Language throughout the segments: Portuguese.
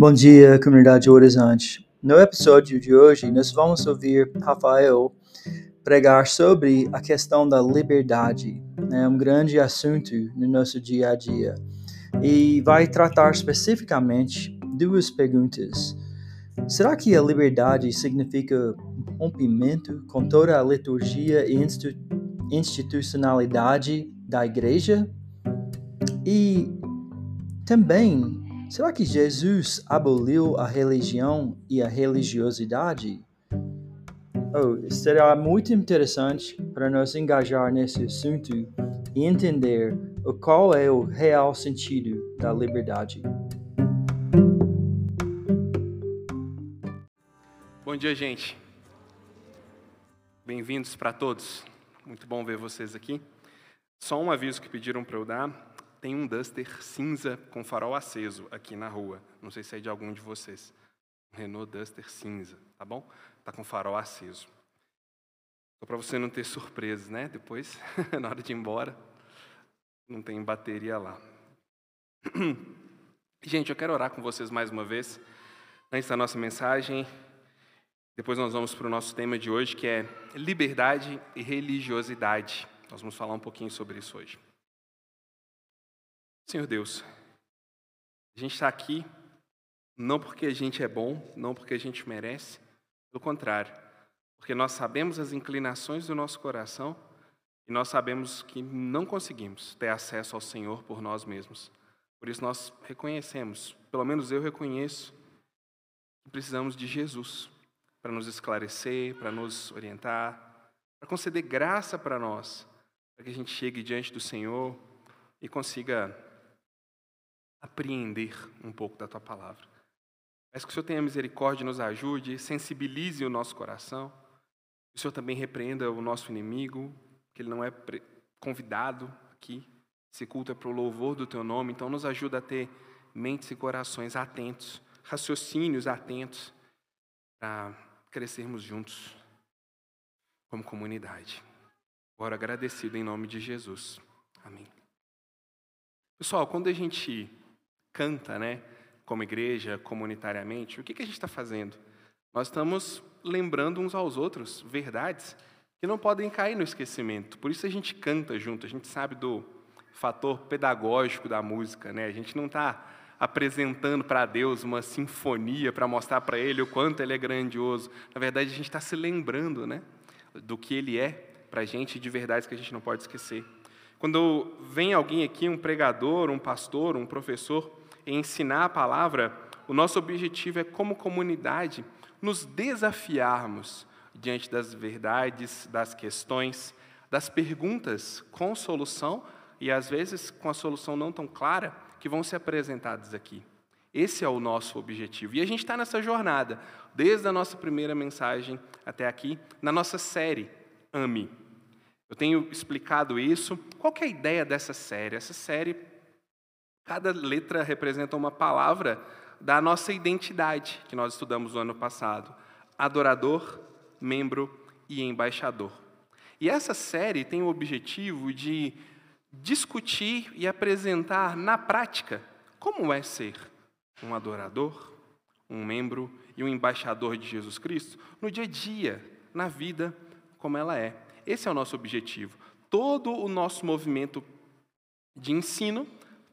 Bom dia, comunidade Horizonte. No episódio de hoje, nós vamos ouvir Rafael pregar sobre a questão da liberdade. É um grande assunto no nosso dia a dia e vai tratar especificamente duas perguntas. Será que a liberdade significa rompimento com toda a liturgia e institucionalidade da igreja? E também Será que Jesus aboliu a religião e a religiosidade? Oh, será muito interessante para nós engajar nesse assunto e entender qual é o real sentido da liberdade. Bom dia, gente. Bem-vindos para todos. Muito bom ver vocês aqui. Só um aviso que pediram para eu dar tem um Duster cinza com farol aceso aqui na rua. Não sei se é de algum de vocês. Renault Duster cinza, tá bom? Tá com farol aceso. Só para você não ter surpresas, né? Depois, na hora de ir embora, não tem bateria lá. Gente, eu quero orar com vocês mais uma vez. Antes da nossa mensagem, depois nós vamos para o nosso tema de hoje, que é liberdade e religiosidade. Nós vamos falar um pouquinho sobre isso hoje. Senhor Deus, a gente está aqui não porque a gente é bom, não porque a gente merece, pelo contrário, porque nós sabemos as inclinações do nosso coração e nós sabemos que não conseguimos ter acesso ao Senhor por nós mesmos. Por isso nós reconhecemos, pelo menos eu reconheço, que precisamos de Jesus para nos esclarecer, para nos orientar, para conceder graça para nós, para que a gente chegue diante do Senhor e consiga apreender um pouco da tua palavra. Peço que o Senhor tenha misericórdia nos ajude, sensibilize o nosso coração. Que o Senhor também repreenda o nosso inimigo, que ele não é convidado aqui. Esse culto é para o louvor do teu nome, então nos ajuda a ter mentes e corações atentos, raciocínios atentos, para crescermos juntos como comunidade. Ora agradecido em nome de Jesus. Amém. Pessoal, quando a gente canta, né? Como igreja, comunitariamente, o que, que a gente está fazendo? Nós estamos lembrando uns aos outros verdades que não podem cair no esquecimento. Por isso a gente canta junto, a gente sabe do fator pedagógico da música, né? A gente não está apresentando para Deus uma sinfonia para mostrar para Ele o quanto Ele é grandioso. Na verdade, a gente está se lembrando, né? Do que Ele é para a gente, de verdades que a gente não pode esquecer. Quando vem alguém aqui, um pregador, um pastor, um professor, ensinar a palavra, o nosso objetivo é, como comunidade, nos desafiarmos diante das verdades, das questões, das perguntas com solução e, às vezes, com a solução não tão clara, que vão ser apresentadas aqui. Esse é o nosso objetivo. E a gente está nessa jornada, desde a nossa primeira mensagem até aqui, na nossa série Ame. Eu tenho explicado isso. Qual é a ideia dessa série? Essa série Cada letra representa uma palavra da nossa identidade, que nós estudamos no ano passado: adorador, membro e embaixador. E essa série tem o objetivo de discutir e apresentar na prática como é ser um adorador, um membro e um embaixador de Jesus Cristo no dia a dia, na vida como ela é. Esse é o nosso objetivo. Todo o nosso movimento de ensino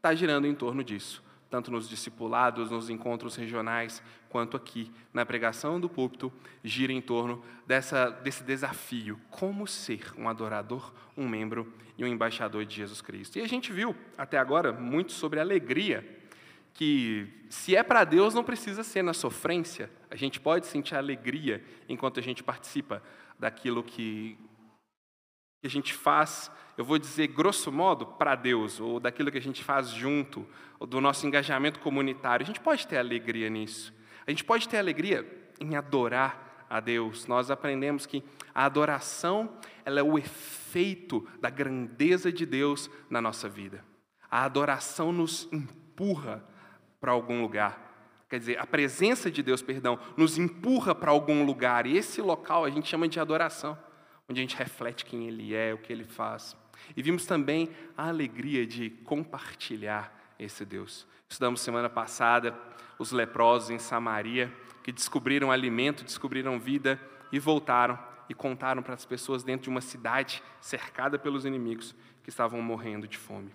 está girando em torno disso, tanto nos discipulados, nos encontros regionais, quanto aqui na pregação do púlpito, gira em torno dessa, desse desafio: como ser um adorador, um membro e um embaixador de Jesus Cristo. E a gente viu até agora muito sobre alegria, que se é para Deus não precisa ser na sofrência, a gente pode sentir alegria enquanto a gente participa daquilo que que a gente faz, eu vou dizer grosso modo, para Deus, ou daquilo que a gente faz junto, ou do nosso engajamento comunitário, a gente pode ter alegria nisso. A gente pode ter alegria em adorar a Deus. Nós aprendemos que a adoração ela é o efeito da grandeza de Deus na nossa vida. A adoração nos empurra para algum lugar. Quer dizer, a presença de Deus, perdão, nos empurra para algum lugar, e esse local a gente chama de adoração onde a gente reflete quem Ele é, o que Ele faz. E vimos também a alegria de compartilhar esse Deus. Estudamos semana passada os leprosos em Samaria, que descobriram alimento, descobriram vida e voltaram e contaram para as pessoas dentro de uma cidade cercada pelos inimigos que estavam morrendo de fome.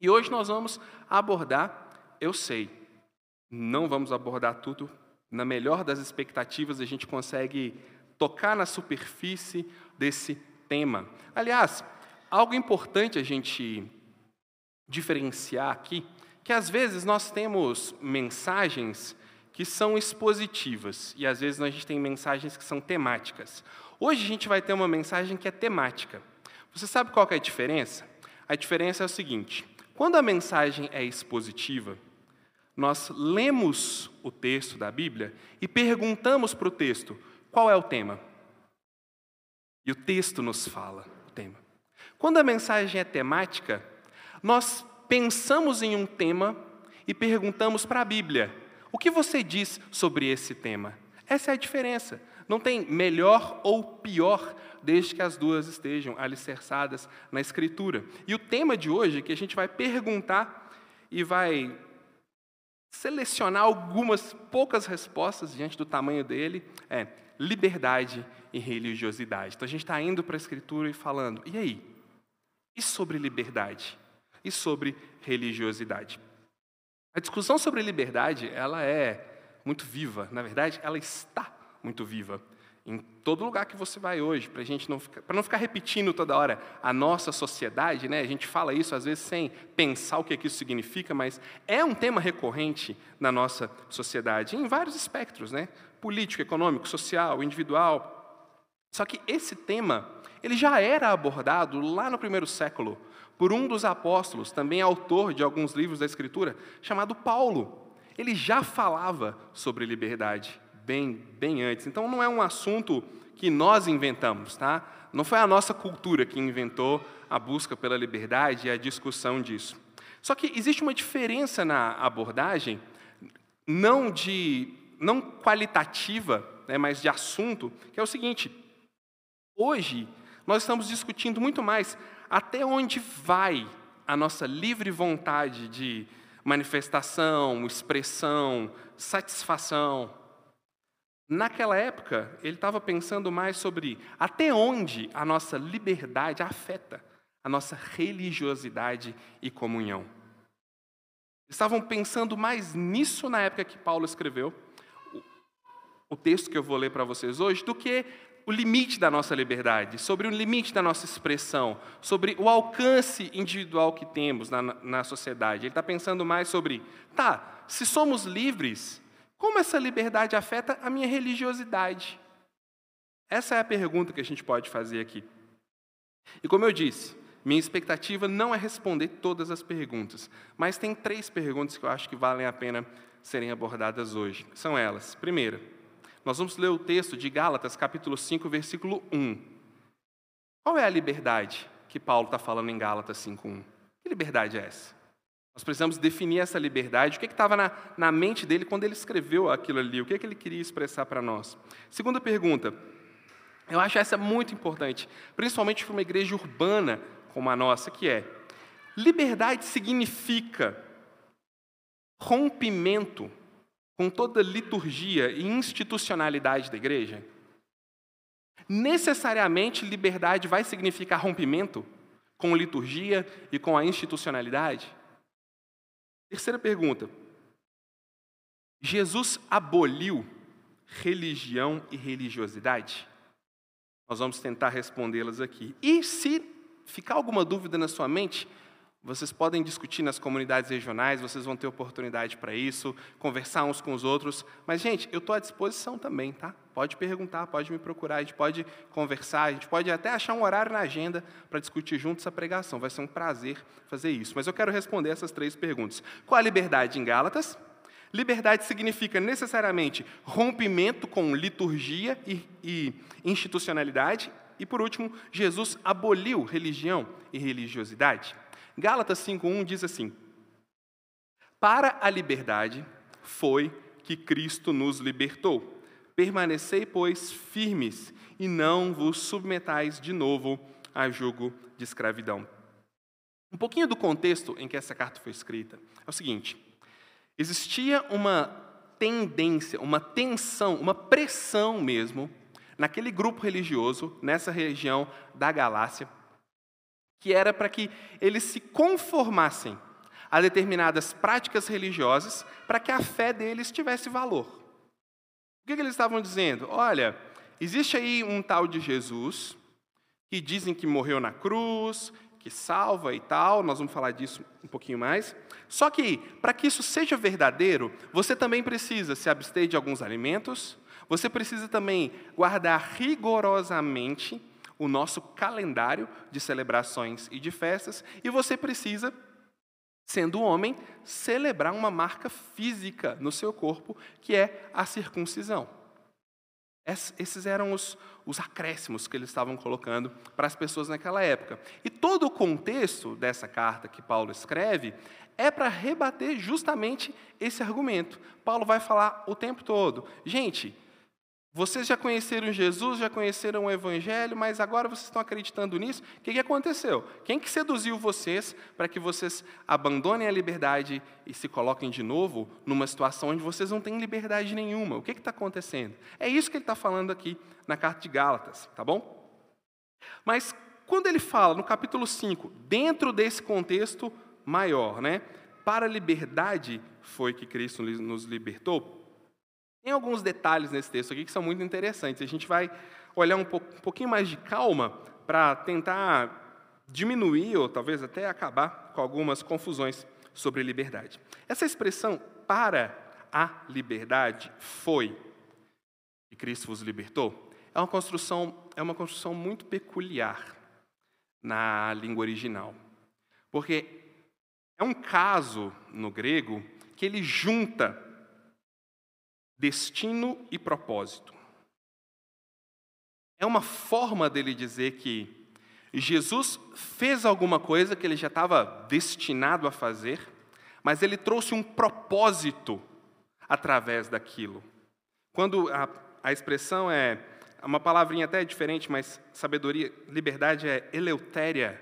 E hoje nós vamos abordar, eu sei, não vamos abordar tudo, na melhor das expectativas a gente consegue tocar na superfície desse tema. Aliás, algo importante a gente diferenciar aqui, que às vezes nós temos mensagens que são expositivas e às vezes a gente tem mensagens que são temáticas. Hoje a gente vai ter uma mensagem que é temática. Você sabe qual é a diferença? A diferença é o seguinte: quando a mensagem é expositiva, nós lemos o texto da Bíblia e perguntamos para o texto qual é o tema. E o texto nos fala o tema. Quando a mensagem é temática, nós pensamos em um tema e perguntamos para a Bíblia: o que você diz sobre esse tema? Essa é a diferença. Não tem melhor ou pior, desde que as duas estejam alicerçadas na Escritura. E o tema de hoje, que a gente vai perguntar e vai selecionar algumas poucas respostas diante do tamanho dele, é liberdade e religiosidade. Então a gente está indo para a Escritura e falando, e aí? E sobre liberdade? E sobre religiosidade? A discussão sobre liberdade, ela é muito viva. Na verdade, ela está muito viva em todo lugar que você vai hoje, para gente não ficar, para não ficar repetindo toda hora a nossa sociedade, né? A gente fala isso às vezes sem pensar o que, é que isso significa, mas é um tema recorrente na nossa sociedade em vários espectros, né? Político, econômico, social, individual. Só que esse tema ele já era abordado lá no primeiro século por um dos apóstolos, também autor de alguns livros da Escritura, chamado Paulo. Ele já falava sobre liberdade bem, bem antes. Então não é um assunto que nós inventamos, tá? Não foi a nossa cultura que inventou a busca pela liberdade e a discussão disso. Só que existe uma diferença na abordagem, não de não qualitativa, né, mas de assunto, que é o seguinte: hoje nós estamos discutindo muito mais até onde vai a nossa livre vontade de manifestação, expressão, satisfação, Naquela época, ele estava pensando mais sobre até onde a nossa liberdade afeta a nossa religiosidade e comunhão. Estavam pensando mais nisso na época que Paulo escreveu o texto que eu vou ler para vocês hoje, do que o limite da nossa liberdade, sobre o limite da nossa expressão, sobre o alcance individual que temos na, na sociedade. Ele está pensando mais sobre, tá, se somos livres, como essa liberdade afeta a minha religiosidade? Essa é a pergunta que a gente pode fazer aqui. E como eu disse, minha expectativa não é responder todas as perguntas, mas tem três perguntas que eu acho que valem a pena serem abordadas hoje. São elas. Primeira, nós vamos ler o texto de Gálatas, capítulo 5, versículo 1. Qual é a liberdade que Paulo está falando em Gálatas 5.1? Que liberdade é essa? Nós precisamos definir essa liberdade, o que estava na, na mente dele quando ele escreveu aquilo ali, o que, que ele queria expressar para nós. Segunda pergunta, eu acho essa muito importante, principalmente para uma igreja urbana como a nossa, que é: liberdade significa rompimento com toda liturgia e institucionalidade da igreja? Necessariamente liberdade vai significar rompimento com liturgia e com a institucionalidade? Terceira pergunta. Jesus aboliu religião e religiosidade? Nós vamos tentar respondê-las aqui. E se ficar alguma dúvida na sua mente, vocês podem discutir nas comunidades regionais, vocês vão ter oportunidade para isso, conversar uns com os outros. Mas, gente, eu estou à disposição também, tá? Pode perguntar, pode me procurar, a gente pode conversar, a gente pode até achar um horário na agenda para discutir juntos a pregação. Vai ser um prazer fazer isso. Mas eu quero responder essas três perguntas. Qual a liberdade em Gálatas? Liberdade significa necessariamente rompimento com liturgia e, e institucionalidade. E, por último, Jesus aboliu religião e religiosidade. Gálatas 5:1 diz assim: Para a liberdade foi que Cristo nos libertou. Permanecei, pois, firmes e não vos submetais de novo a jugo de escravidão. Um pouquinho do contexto em que essa carta foi escrita é o seguinte: existia uma tendência, uma tensão, uma pressão mesmo, naquele grupo religioso, nessa região da Galácia, que era para que eles se conformassem a determinadas práticas religiosas para que a fé deles tivesse valor. O que, que eles estavam dizendo? Olha, existe aí um tal de Jesus que dizem que morreu na cruz, que salva e tal, nós vamos falar disso um pouquinho mais. Só que, para que isso seja verdadeiro, você também precisa se abster de alguns alimentos, você precisa também guardar rigorosamente o nosso calendário de celebrações e de festas, e você precisa, sendo homem, celebrar uma marca física no seu corpo, que é a circuncisão. Esses eram os, os acréscimos que eles estavam colocando para as pessoas naquela época. E todo o contexto dessa carta que Paulo escreve é para rebater justamente esse argumento. Paulo vai falar o tempo todo: gente, vocês já conheceram Jesus, já conheceram o Evangelho, mas agora vocês estão acreditando nisso? O que, que aconteceu? Quem que seduziu vocês para que vocês abandonem a liberdade e se coloquem de novo numa situação onde vocês não têm liberdade nenhuma? O que está acontecendo? É isso que ele está falando aqui na carta de Gálatas, tá bom? Mas quando ele fala no capítulo 5, dentro desse contexto maior, né? Para a liberdade foi que Cristo nos libertou. Tem alguns detalhes nesse texto aqui que são muito interessantes. A gente vai olhar um, pouquinho mais de calma para tentar diminuir ou talvez até acabar com algumas confusões sobre liberdade. Essa expressão para a liberdade foi que Cristo vos libertou é uma construção é uma construção muito peculiar na língua original. Porque é um caso no grego que ele junta destino e propósito. É uma forma dele dizer que Jesus fez alguma coisa que ele já estava destinado a fazer, mas ele trouxe um propósito através daquilo. Quando a, a expressão é uma palavrinha até diferente, mas sabedoria, liberdade é eleutéria.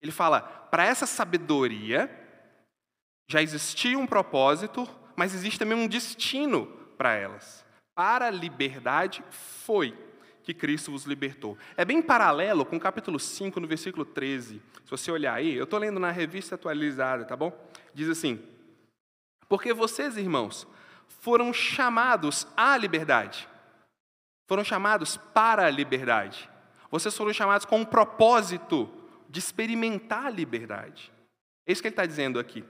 Ele fala: para essa sabedoria já existia um propósito, mas existe também um destino para elas. Para a liberdade foi que Cristo vos libertou. É bem paralelo com o capítulo 5, no versículo 13. Se você olhar aí, eu estou lendo na revista atualizada, tá bom? Diz assim: Porque vocês, irmãos, foram chamados à liberdade. Foram chamados para a liberdade. Vocês foram chamados com um propósito de experimentar a liberdade. É isso que ele está dizendo aqui.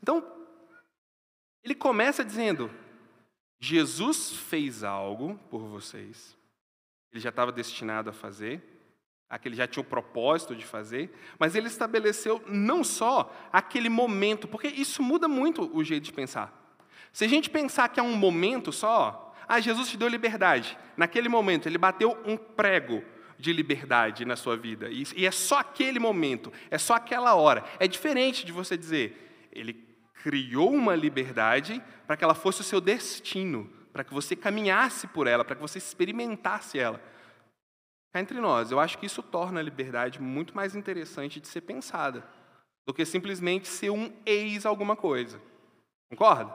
Então, ele começa dizendo: Jesus fez algo por vocês, ele já estava destinado a fazer, aquele já tinha o propósito de fazer, mas ele estabeleceu não só aquele momento, porque isso muda muito o jeito de pensar. Se a gente pensar que é um momento só, ah, Jesus te deu liberdade. Naquele momento, ele bateu um prego de liberdade na sua vida. E é só aquele momento, é só aquela hora. É diferente de você dizer, ele criou uma liberdade para que ela fosse o seu destino, para que você caminhasse por ela, para que você experimentasse ela. Cá entre nós, eu acho que isso torna a liberdade muito mais interessante de ser pensada do que simplesmente ser um ex alguma coisa. Concorda?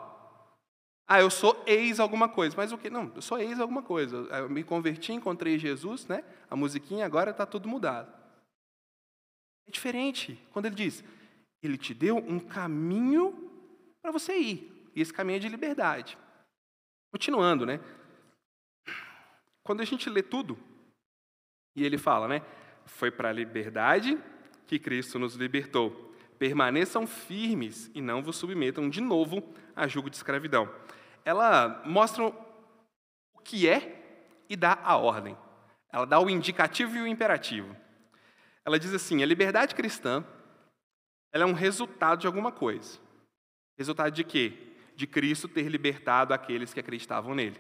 Ah, eu sou ex alguma coisa, mas o que? Não, eu sou ex alguma coisa. Eu me converti, encontrei Jesus, né? A musiquinha agora está tudo mudado. É diferente quando ele diz: Ele te deu um caminho para você ir. E esse caminho é de liberdade. Continuando, né? Quando a gente lê tudo, e ele fala, né? Foi para a liberdade que Cristo nos libertou. Permaneçam firmes e não vos submetam de novo a julgo de escravidão. Ela mostra o que é e dá a ordem. Ela dá o indicativo e o imperativo. Ela diz assim: a liberdade cristã ela é um resultado de alguma coisa. Resultado de quê? De Cristo ter libertado aqueles que acreditavam nele.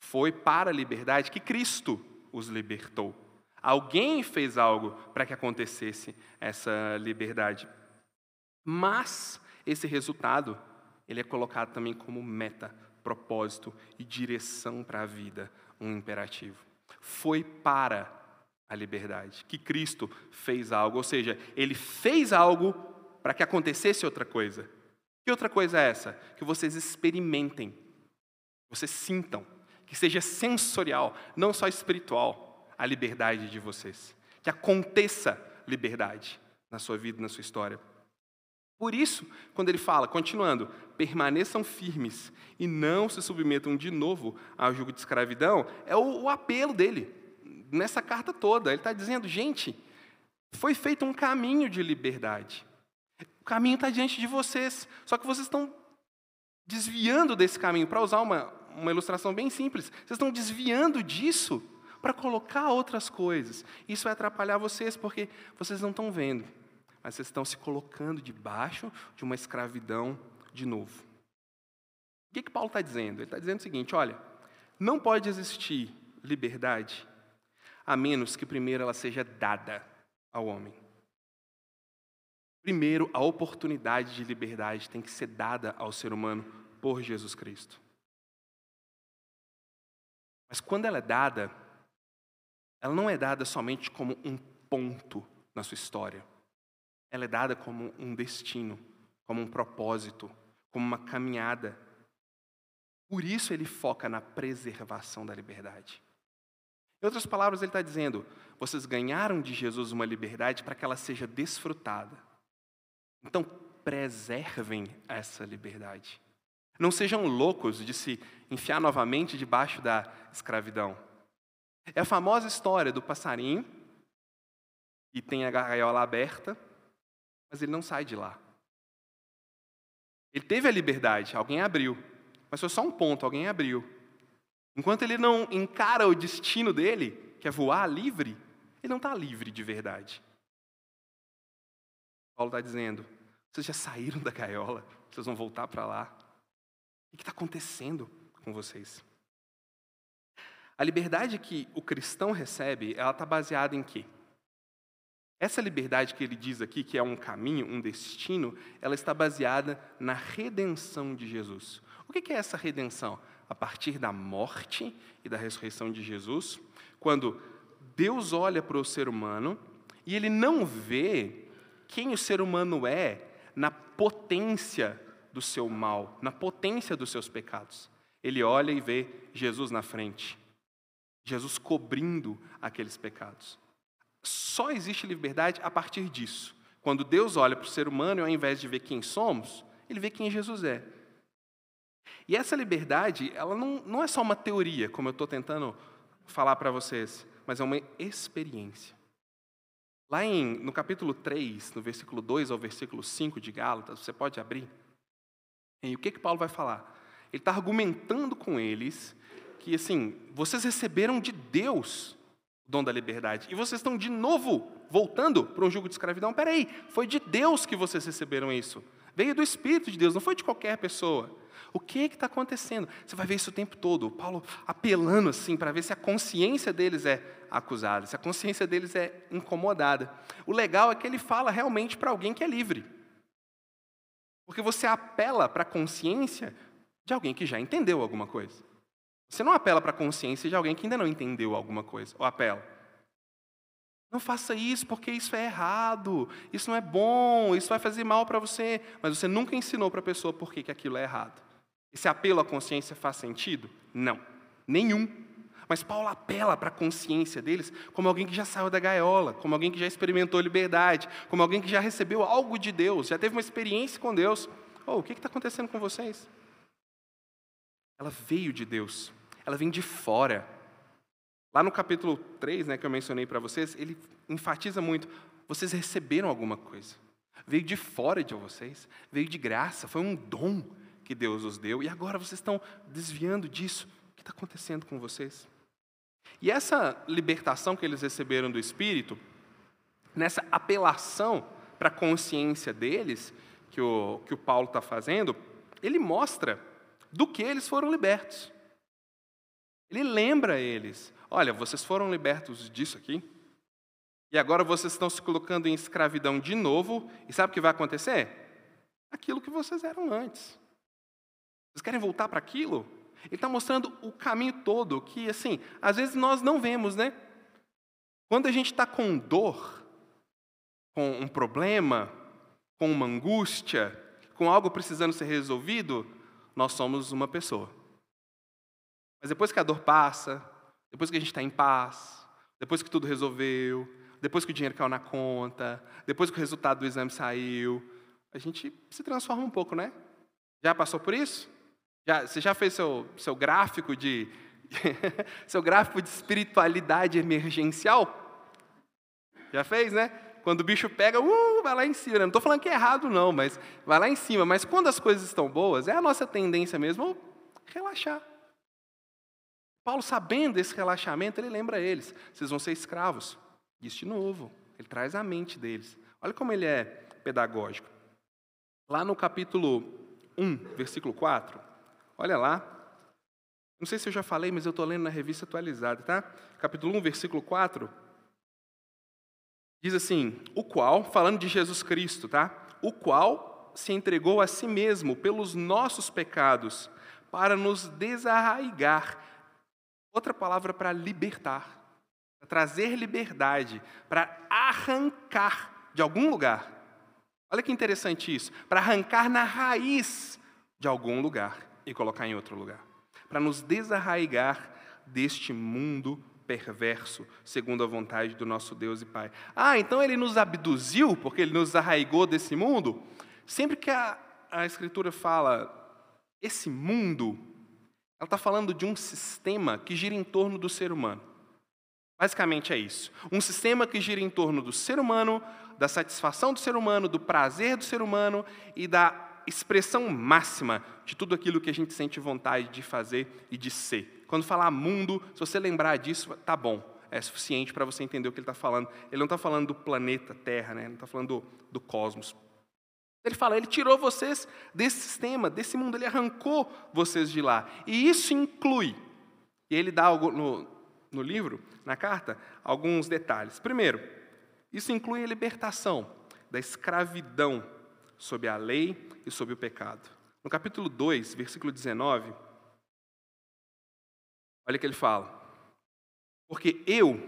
Foi para a liberdade que Cristo os libertou. Alguém fez algo para que acontecesse essa liberdade. Mas esse resultado, ele é colocado também como meta, propósito e direção para a vida, um imperativo. Foi para a liberdade, que Cristo fez algo, ou seja, ele fez algo para que acontecesse outra coisa. Que outra coisa é essa? Que vocês experimentem, vocês sintam, que seja sensorial, não só espiritual, a liberdade de vocês. Que aconteça liberdade na sua vida, na sua história. Por isso, quando ele fala, continuando, permaneçam firmes e não se submetam de novo ao jugo de escravidão, é o, o apelo dele nessa carta toda. Ele está dizendo, gente, foi feito um caminho de liberdade. O caminho está diante de vocês, só que vocês estão desviando desse caminho. Para usar uma, uma ilustração bem simples, vocês estão desviando disso para colocar outras coisas. Isso vai atrapalhar vocês, porque vocês não estão vendo mas vocês estão se colocando debaixo de uma escravidão de novo. O que, que Paulo está dizendo? Ele está dizendo o seguinte: olha, não pode existir liberdade a menos que primeiro ela seja dada ao homem. Primeiro, a oportunidade de liberdade tem que ser dada ao ser humano por Jesus Cristo. Mas quando ela é dada, ela não é dada somente como um ponto na sua história ela é dada como um destino, como um propósito, como uma caminhada. Por isso ele foca na preservação da liberdade. Em outras palavras, ele está dizendo: vocês ganharam de Jesus uma liberdade para que ela seja desfrutada. Então, preservem essa liberdade. Não sejam loucos de se enfiar novamente debaixo da escravidão. É a famosa história do passarinho que tem a gaiola aberta mas ele não sai de lá. Ele teve a liberdade, alguém abriu, mas foi só um ponto, alguém abriu. Enquanto ele não encara o destino dele, que é voar livre, ele não está livre de verdade. Paulo está dizendo: vocês já saíram da gaiola, vocês vão voltar para lá. O que está acontecendo com vocês? A liberdade que o cristão recebe, ela está baseada em quê? Essa liberdade que ele diz aqui, que é um caminho, um destino, ela está baseada na redenção de Jesus. O que é essa redenção? A partir da morte e da ressurreição de Jesus, quando Deus olha para o ser humano e ele não vê quem o ser humano é na potência do seu mal, na potência dos seus pecados. Ele olha e vê Jesus na frente, Jesus cobrindo aqueles pecados. Só existe liberdade a partir disso. Quando Deus olha para o ser humano, ao invés de ver quem somos, ele vê quem Jesus é. E essa liberdade, ela não, não é só uma teoria, como eu estou tentando falar para vocês, mas é uma experiência. Lá em, no capítulo 3, no versículo 2 ao versículo 5 de Gálatas, você pode abrir. E o que, que Paulo vai falar? Ele está argumentando com eles que, assim, vocês receberam de Deus o dom da liberdade. E vocês estão de novo voltando para um jugo de escravidão. Peraí, foi de Deus que vocês receberam isso. Veio do Espírito de Deus, não foi de qualquer pessoa. O que está acontecendo? Você vai ver isso o tempo todo. O Paulo apelando assim para ver se a consciência deles é acusada, se a consciência deles é incomodada. O legal é que ele fala realmente para alguém que é livre. Porque você apela para a consciência de alguém que já entendeu alguma coisa. Você não apela para a consciência de alguém que ainda não entendeu alguma coisa, ou apela. Não faça isso porque isso é errado, isso não é bom, isso vai fazer mal para você. Mas você nunca ensinou para a pessoa por que, que aquilo é errado. Esse apelo à consciência faz sentido? Não, nenhum. Mas Paulo apela para a consciência deles como alguém que já saiu da gaiola, como alguém que já experimentou liberdade, como alguém que já recebeu algo de Deus, já teve uma experiência com Deus. Oh, o que está acontecendo com vocês? Ela veio de Deus, ela vem de fora. Lá no capítulo 3, né, que eu mencionei para vocês, ele enfatiza muito: vocês receberam alguma coisa. Veio de fora de vocês, veio de graça, foi um dom que Deus os deu, e agora vocês estão desviando disso. O que está acontecendo com vocês? E essa libertação que eles receberam do Espírito, nessa apelação para a consciência deles, que o, que o Paulo está fazendo, ele mostra do que eles foram libertos. Ele lembra eles: olha, vocês foram libertos disso aqui, e agora vocês estão se colocando em escravidão de novo, e sabe o que vai acontecer? Aquilo que vocês eram antes. Vocês querem voltar para aquilo? Ele está mostrando o caminho todo, que assim, às vezes nós não vemos, né? Quando a gente está com dor, com um problema, com uma angústia, com algo precisando ser resolvido, nós somos uma pessoa. Mas depois que a dor passa, depois que a gente está em paz, depois que tudo resolveu, depois que o dinheiro caiu na conta, depois que o resultado do exame saiu, a gente se transforma um pouco, né? Já passou por isso? Já, você já fez seu, seu gráfico de seu gráfico de espiritualidade emergencial? Já fez, né? Quando o bicho pega, uh, vai lá em cima. Não estou falando que é errado, não, mas vai lá em cima. Mas quando as coisas estão boas, é a nossa tendência mesmo relaxar. Paulo, sabendo desse relaxamento, ele lembra eles: vocês vão ser escravos. Isso de novo, ele traz a mente deles. Olha como ele é pedagógico. Lá no capítulo 1, versículo 4, olha lá. Não sei se eu já falei, mas eu estou lendo na revista atualizada, tá? Capítulo 1, versículo 4. Diz assim: o qual, falando de Jesus Cristo, tá? O qual se entregou a si mesmo pelos nossos pecados, para nos desarraigar. Outra palavra para libertar para trazer liberdade, para arrancar de algum lugar. Olha que interessante isso, para arrancar na raiz de algum lugar e colocar em outro lugar, para nos desarraigar deste mundo perverso, segundo a vontade do nosso Deus e Pai. Ah, então ele nos abduziu porque ele nos arraigou desse mundo? Sempre que a, a Escritura fala esse mundo, ela está falando de um sistema que gira em torno do ser humano. Basicamente é isso. Um sistema que gira em torno do ser humano, da satisfação do ser humano, do prazer do ser humano e da expressão máxima de tudo aquilo que a gente sente vontade de fazer e de ser. Quando falar mundo, se você lembrar disso, tá bom. É suficiente para você entender o que ele está falando. Ele não está falando do planeta Terra, né? ele não está falando do, do cosmos. Ele fala, ele tirou vocês desse sistema, desse mundo, ele arrancou vocês de lá. E isso inclui, e ele dá algo no, no livro, na carta, alguns detalhes. Primeiro, isso inclui a libertação da escravidão sob a lei e sob o pecado. No capítulo 2, versículo 19, olha o que ele fala. Porque eu,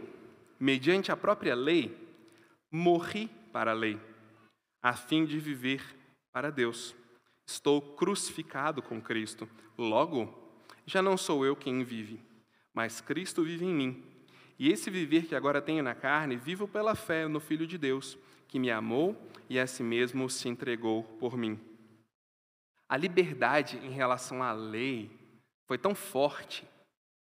mediante a própria lei, morri para a lei, a fim de viver para Deus. Estou crucificado com Cristo. Logo, já não sou eu quem vive, mas Cristo vive em mim. E esse viver que agora tenho na carne, vivo pela fé no Filho de Deus, que me amou e a si mesmo se entregou por mim. A liberdade em relação à lei foi tão forte,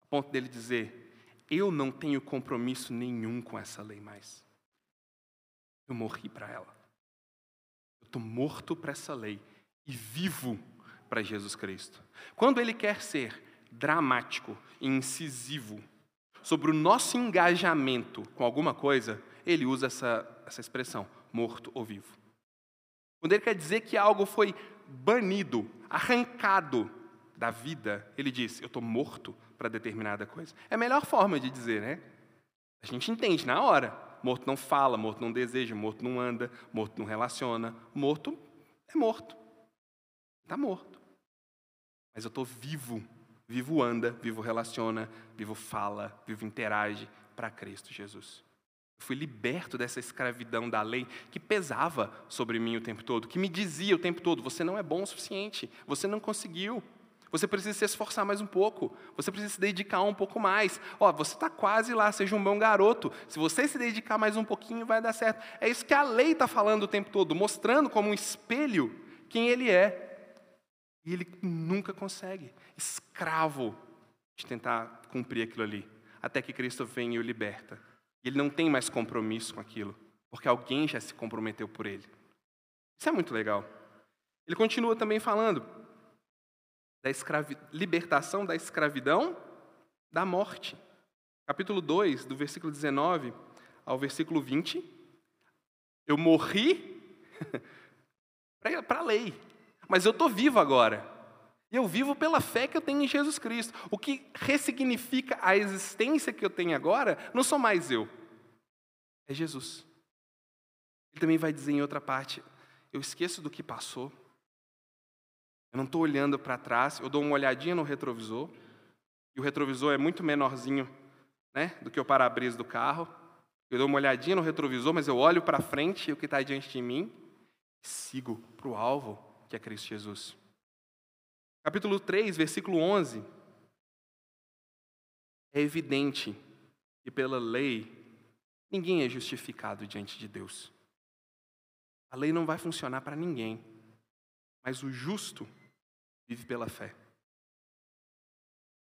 a ponto dele dizer: Eu não tenho compromisso nenhum com essa lei mais. Eu morri para ela. Estou morto para essa lei e vivo para Jesus Cristo. Quando ele quer ser dramático e incisivo sobre o nosso engajamento com alguma coisa, ele usa essa, essa expressão, morto ou vivo. Quando ele quer dizer que algo foi banido, arrancado da vida, ele diz: Eu estou morto para determinada coisa. É a melhor forma de dizer, né? A gente entende na hora. Morto não fala, morto não deseja, morto não anda, morto não relaciona. Morto é morto. Está morto. Mas eu estou vivo Vivo anda, vivo relaciona, vivo fala, vivo interage para Cristo Jesus. Eu fui liberto dessa escravidão da lei que pesava sobre mim o tempo todo, que me dizia o tempo todo: você não é bom o suficiente, você não conseguiu, você precisa se esforçar mais um pouco, você precisa se dedicar um pouco mais. Ó, você está quase lá, seja um bom garoto. Se você se dedicar mais um pouquinho, vai dar certo. É isso que a lei está falando o tempo todo, mostrando como um espelho quem ele é. E ele nunca consegue, escravo de tentar cumprir aquilo ali, até que Cristo vem e o liberta. Ele não tem mais compromisso com aquilo, porque alguém já se comprometeu por ele. Isso é muito legal. Ele continua também falando da escravi... libertação da escravidão da morte. Capítulo 2, do versículo 19 ao versículo 20. Eu morri para a lei, mas eu estou vivo agora. E eu vivo pela fé que eu tenho em Jesus Cristo. O que ressignifica a existência que eu tenho agora não sou mais eu, é Jesus. Ele também vai dizer em outra parte: eu esqueço do que passou, eu não estou olhando para trás, eu dou uma olhadinha no retrovisor, e o retrovisor é muito menorzinho né, do que o para-brisa do carro. Eu dou uma olhadinha no retrovisor, mas eu olho para frente e o que está diante de mim, sigo para o alvo, que é Cristo Jesus. Capítulo 3, versículo 11. É evidente que pela lei ninguém é justificado diante de Deus. A lei não vai funcionar para ninguém, mas o justo vive pela fé.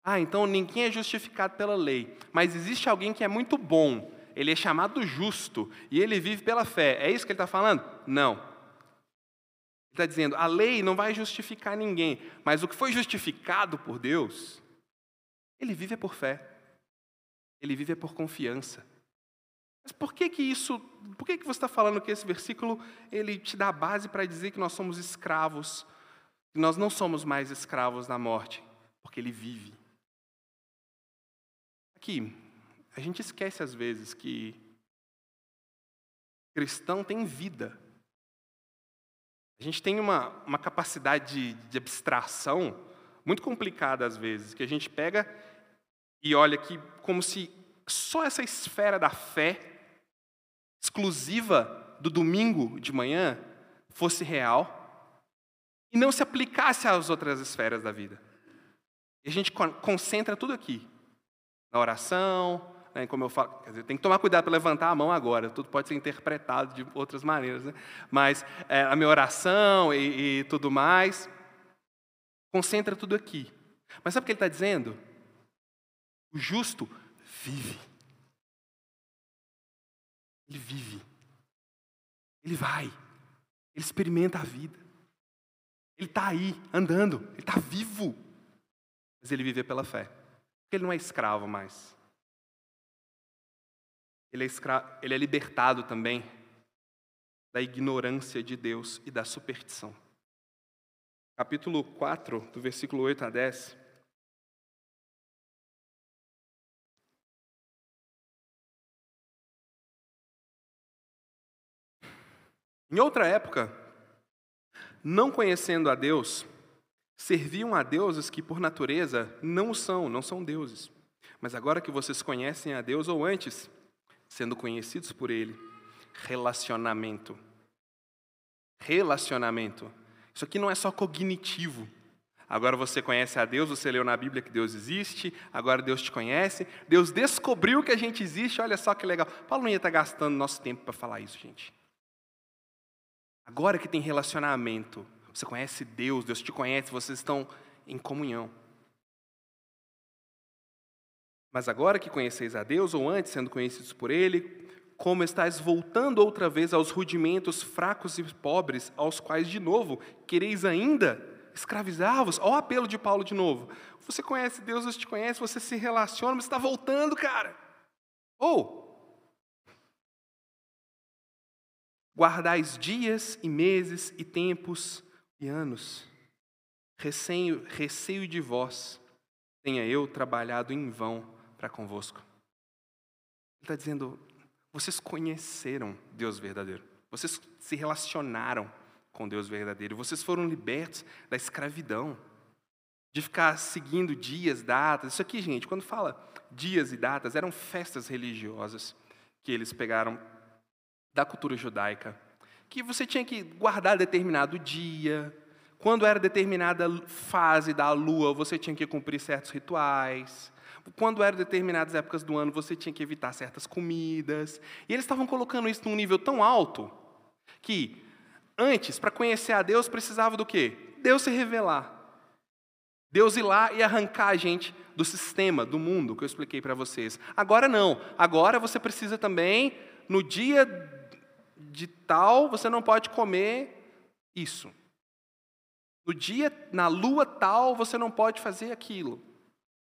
Ah, então ninguém é justificado pela lei, mas existe alguém que é muito bom, ele é chamado justo e ele vive pela fé. É isso que ele está falando? Não. Ele está dizendo: a lei não vai justificar ninguém, mas o que foi justificado por Deus, ele vive por fé, ele vive por confiança. Mas por que que isso, por que que você está falando que esse versículo ele te dá base para dizer que nós somos escravos, que nós não somos mais escravos da morte? Porque ele vive. Aqui, a gente esquece às vezes que cristão tem vida. A gente tem uma, uma capacidade de, de abstração muito complicada às vezes, que a gente pega e olha aqui como se só essa esfera da fé exclusiva do domingo de manhã fosse real e não se aplicasse às outras esferas da vida. E a gente concentra tudo aqui, na oração, né, como eu falo, quer dizer, tem que tomar cuidado para levantar a mão agora, tudo pode ser interpretado de outras maneiras, né? mas é, a minha oração e, e tudo mais, concentra tudo aqui. Mas sabe o que ele está dizendo? O justo vive. Ele vive. Ele vai. Ele experimenta a vida. Ele está aí, andando. Ele está vivo. Mas ele vive pela fé. Porque ele não é escravo mais. Ele é, escra... ele é libertado também da ignorância de Deus e da superstição. Capítulo 4, do versículo 8 a 10. Em outra época, não conhecendo a Deus, serviam a deuses que por natureza não são, não são deuses. Mas agora que vocês conhecem a Deus, ou antes, sendo conhecidos por Ele, relacionamento. Relacionamento. Isso aqui não é só cognitivo. Agora você conhece a Deus, você leu na Bíblia que Deus existe, agora Deus te conhece, Deus descobriu que a gente existe, olha só que legal. Paulo não ia estar gastando nosso tempo para falar isso, gente. Agora que tem relacionamento, você conhece Deus, Deus te conhece, vocês estão em comunhão. Mas agora que conheceis a Deus, ou antes sendo conhecidos por Ele, como estáis voltando outra vez aos rudimentos fracos e pobres, aos quais de novo quereis ainda escravizar-vos? Olha o apelo de Paulo de novo. Você conhece Deus, Deus te conhece, você se relaciona, mas está voltando, cara. Ou Guardais dias e meses e tempos e anos. Receio, receio de vós, tenha eu trabalhado em vão para convosco. Ele está dizendo: vocês conheceram Deus verdadeiro, vocês se relacionaram com Deus verdadeiro, vocês foram libertos da escravidão, de ficar seguindo dias, datas. Isso aqui, gente, quando fala dias e datas, eram festas religiosas que eles pegaram da cultura judaica, que você tinha que guardar determinado dia, quando era determinada fase da lua, você tinha que cumprir certos rituais. Quando eram determinadas épocas do ano, você tinha que evitar certas comidas. E eles estavam colocando isso num nível tão alto que antes, para conhecer a Deus, precisava do quê? Deus se revelar. Deus ir lá e arrancar a gente do sistema, do mundo que eu expliquei para vocês. Agora não. Agora você precisa também, no dia de tal, você não pode comer isso. No dia, na lua tal, você não pode fazer aquilo.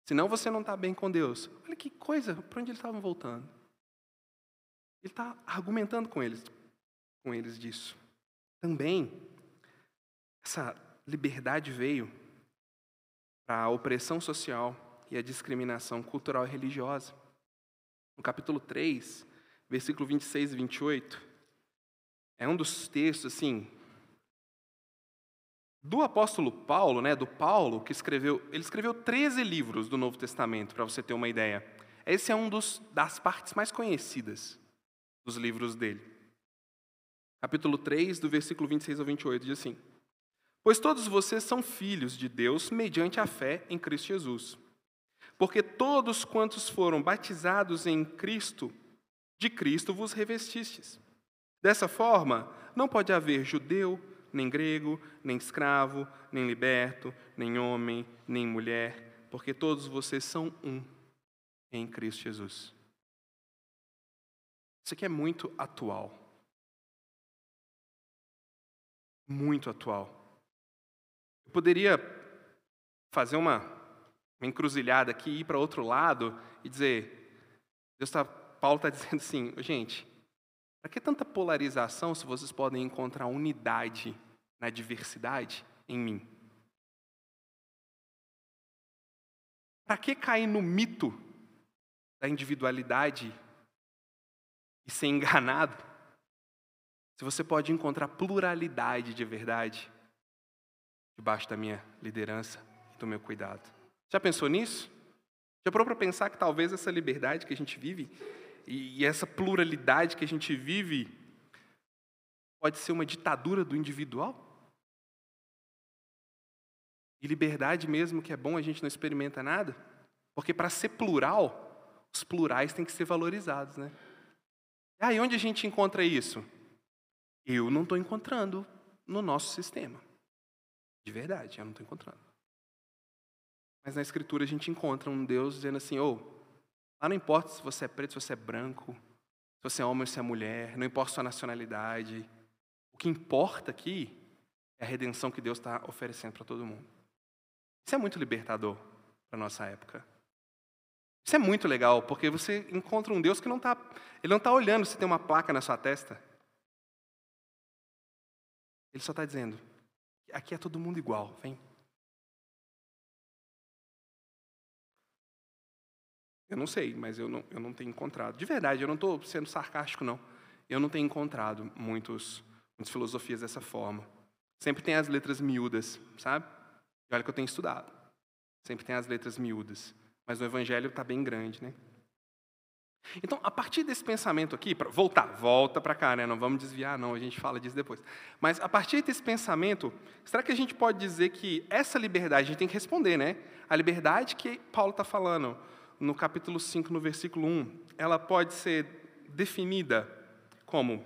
Senão você não está bem com Deus. Olha que coisa, para onde eles estavam voltando? Ele está argumentando com eles, com eles disso. Também, essa liberdade veio para a opressão social e a discriminação cultural e religiosa. No capítulo 3, versículo 26 e 28, é um dos textos, assim, do apóstolo Paulo, né, do Paulo, que escreveu, ele escreveu 13 livros do Novo Testamento, para você ter uma ideia. Esse é um dos, das partes mais conhecidas dos livros dele. Capítulo 3, do versículo 26 ao 28, diz assim: Pois todos vocês são filhos de Deus mediante a fé em Cristo Jesus. Porque todos quantos foram batizados em Cristo, de Cristo vos revestistes. Dessa forma, não pode haver judeu, nem grego, nem escravo, nem liberto, nem homem, nem mulher, porque todos vocês são um em Cristo Jesus. Isso aqui é muito atual. Muito atual. Eu poderia fazer uma, uma encruzilhada aqui, ir para outro lado e dizer: Deus tá, Paulo está dizendo assim, gente, para que tanta polarização se vocês podem encontrar unidade na diversidade em mim? Para que cair no mito da individualidade e ser enganado se você pode encontrar pluralidade de verdade debaixo da minha liderança e do meu cuidado? Já pensou nisso? Já parou para pensar que talvez essa liberdade que a gente vive e essa pluralidade que a gente vive pode ser uma ditadura do individual? E liberdade mesmo que é bom, a gente não experimenta nada? Porque para ser plural, os plurais têm que ser valorizados, né? Ah, onde a gente encontra isso? Eu não estou encontrando no nosso sistema. De verdade, eu não estou encontrando. Mas na Escritura a gente encontra um Deus dizendo assim: ô, oh, Lá não importa se você é preto, se você é branco, se você é homem ou se é mulher, não importa sua nacionalidade. O que importa aqui é a redenção que Deus está oferecendo para todo mundo. Isso é muito libertador para nossa época. Isso é muito legal, porque você encontra um Deus que não está. Ele não está olhando se tem uma placa na sua testa. Ele só está dizendo: aqui é todo mundo igual, vem. Eu não sei, mas eu não, eu não tenho encontrado. De verdade, eu não estou sendo sarcástico, não. Eu não tenho encontrado muitos, muitas filosofias dessa forma. Sempre tem as letras miúdas, sabe? E olha que eu tenho estudado. Sempre tem as letras miúdas. Mas o evangelho está bem grande, né? Então, a partir desse pensamento aqui, para voltar, volta para cá, né? Não vamos desviar, não, a gente fala disso depois. Mas a partir desse pensamento, será que a gente pode dizer que essa liberdade, a gente tem que responder, né? A liberdade que Paulo está falando, no capítulo 5, no versículo 1, ela pode ser definida como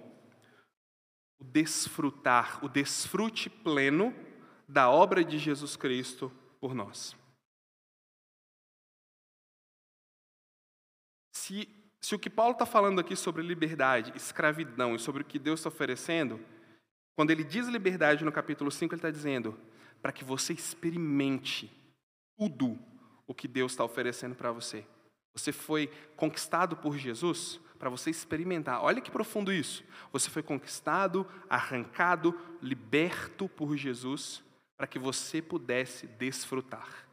o desfrutar, o desfrute pleno da obra de Jesus Cristo por nós. Se, se o que Paulo está falando aqui sobre liberdade, escravidão e sobre o que Deus está oferecendo, quando ele diz liberdade no capítulo 5, ele está dizendo para que você experimente tudo o que Deus está oferecendo para você. Você foi conquistado por Jesus para você experimentar. Olha que profundo isso. Você foi conquistado, arrancado, liberto por Jesus para que você pudesse desfrutar.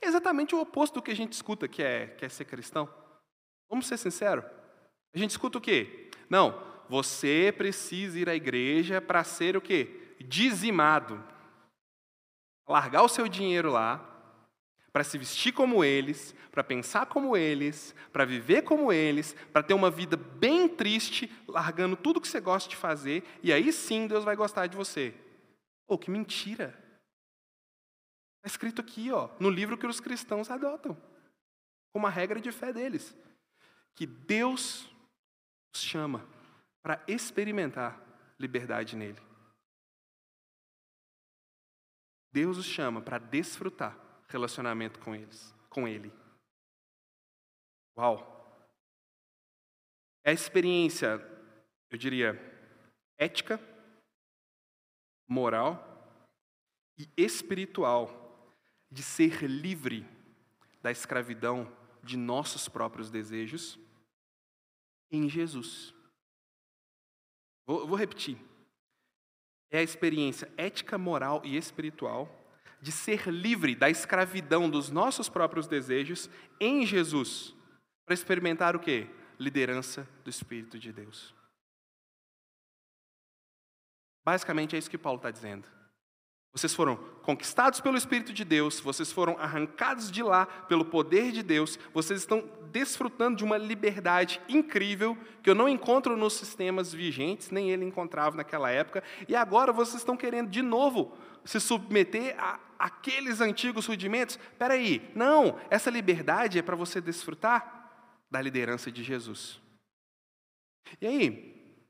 É exatamente o oposto do que a gente escuta que é, que é ser cristão. Vamos ser sinceros. A gente escuta o quê? Não, você precisa ir à igreja para ser o quê? Dizimado. Largar o seu dinheiro lá, para se vestir como eles, para pensar como eles, para viver como eles, para ter uma vida bem triste, largando tudo que você gosta de fazer, e aí sim Deus vai gostar de você. Oh, que mentira! Está escrito aqui, ó, no livro que os cristãos adotam, como a regra de fé deles, que Deus os chama para experimentar liberdade nele. Deus os chama para desfrutar relacionamento com eles, com ele. Uau! É a experiência, eu diria, ética, moral e espiritual de ser livre da escravidão de nossos próprios desejos em Jesus. Vou, vou repetir. É a experiência ética, moral e espiritual de ser livre da escravidão dos nossos próprios desejos em Jesus, para experimentar o quê? Liderança do Espírito de Deus. Basicamente é isso que Paulo está dizendo. Vocês foram conquistados pelo Espírito de Deus, vocês foram arrancados de lá pelo poder de Deus, vocês estão desfrutando de uma liberdade incrível que eu não encontro nos sistemas vigentes, nem ele encontrava naquela época, e agora vocês estão querendo de novo se submeter a aqueles antigos rudimentos. Espera aí, não, essa liberdade é para você desfrutar da liderança de Jesus. E aí,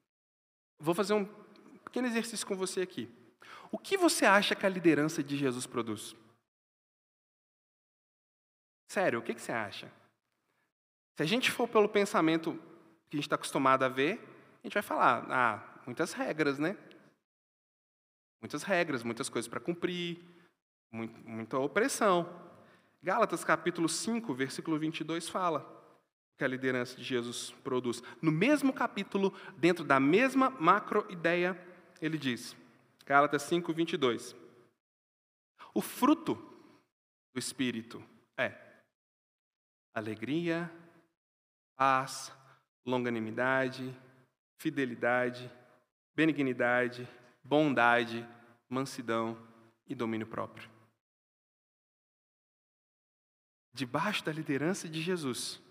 vou fazer um pequeno exercício com você aqui. O que você acha que a liderança de Jesus produz? Sério, o que você acha? Se a gente for pelo pensamento que a gente está acostumado a ver, a gente vai falar, ah, muitas regras, né? Muitas regras, muitas coisas para cumprir, muita opressão. Gálatas capítulo 5, versículo 22 fala que a liderança de Jesus produz. No mesmo capítulo, dentro da mesma macro ideia, ele diz: Gálatas 5, 22. O fruto do Espírito é alegria, paz, longanimidade, fidelidade, benignidade, bondade, mansidão e domínio próprio. Debaixo da liderança de Jesus,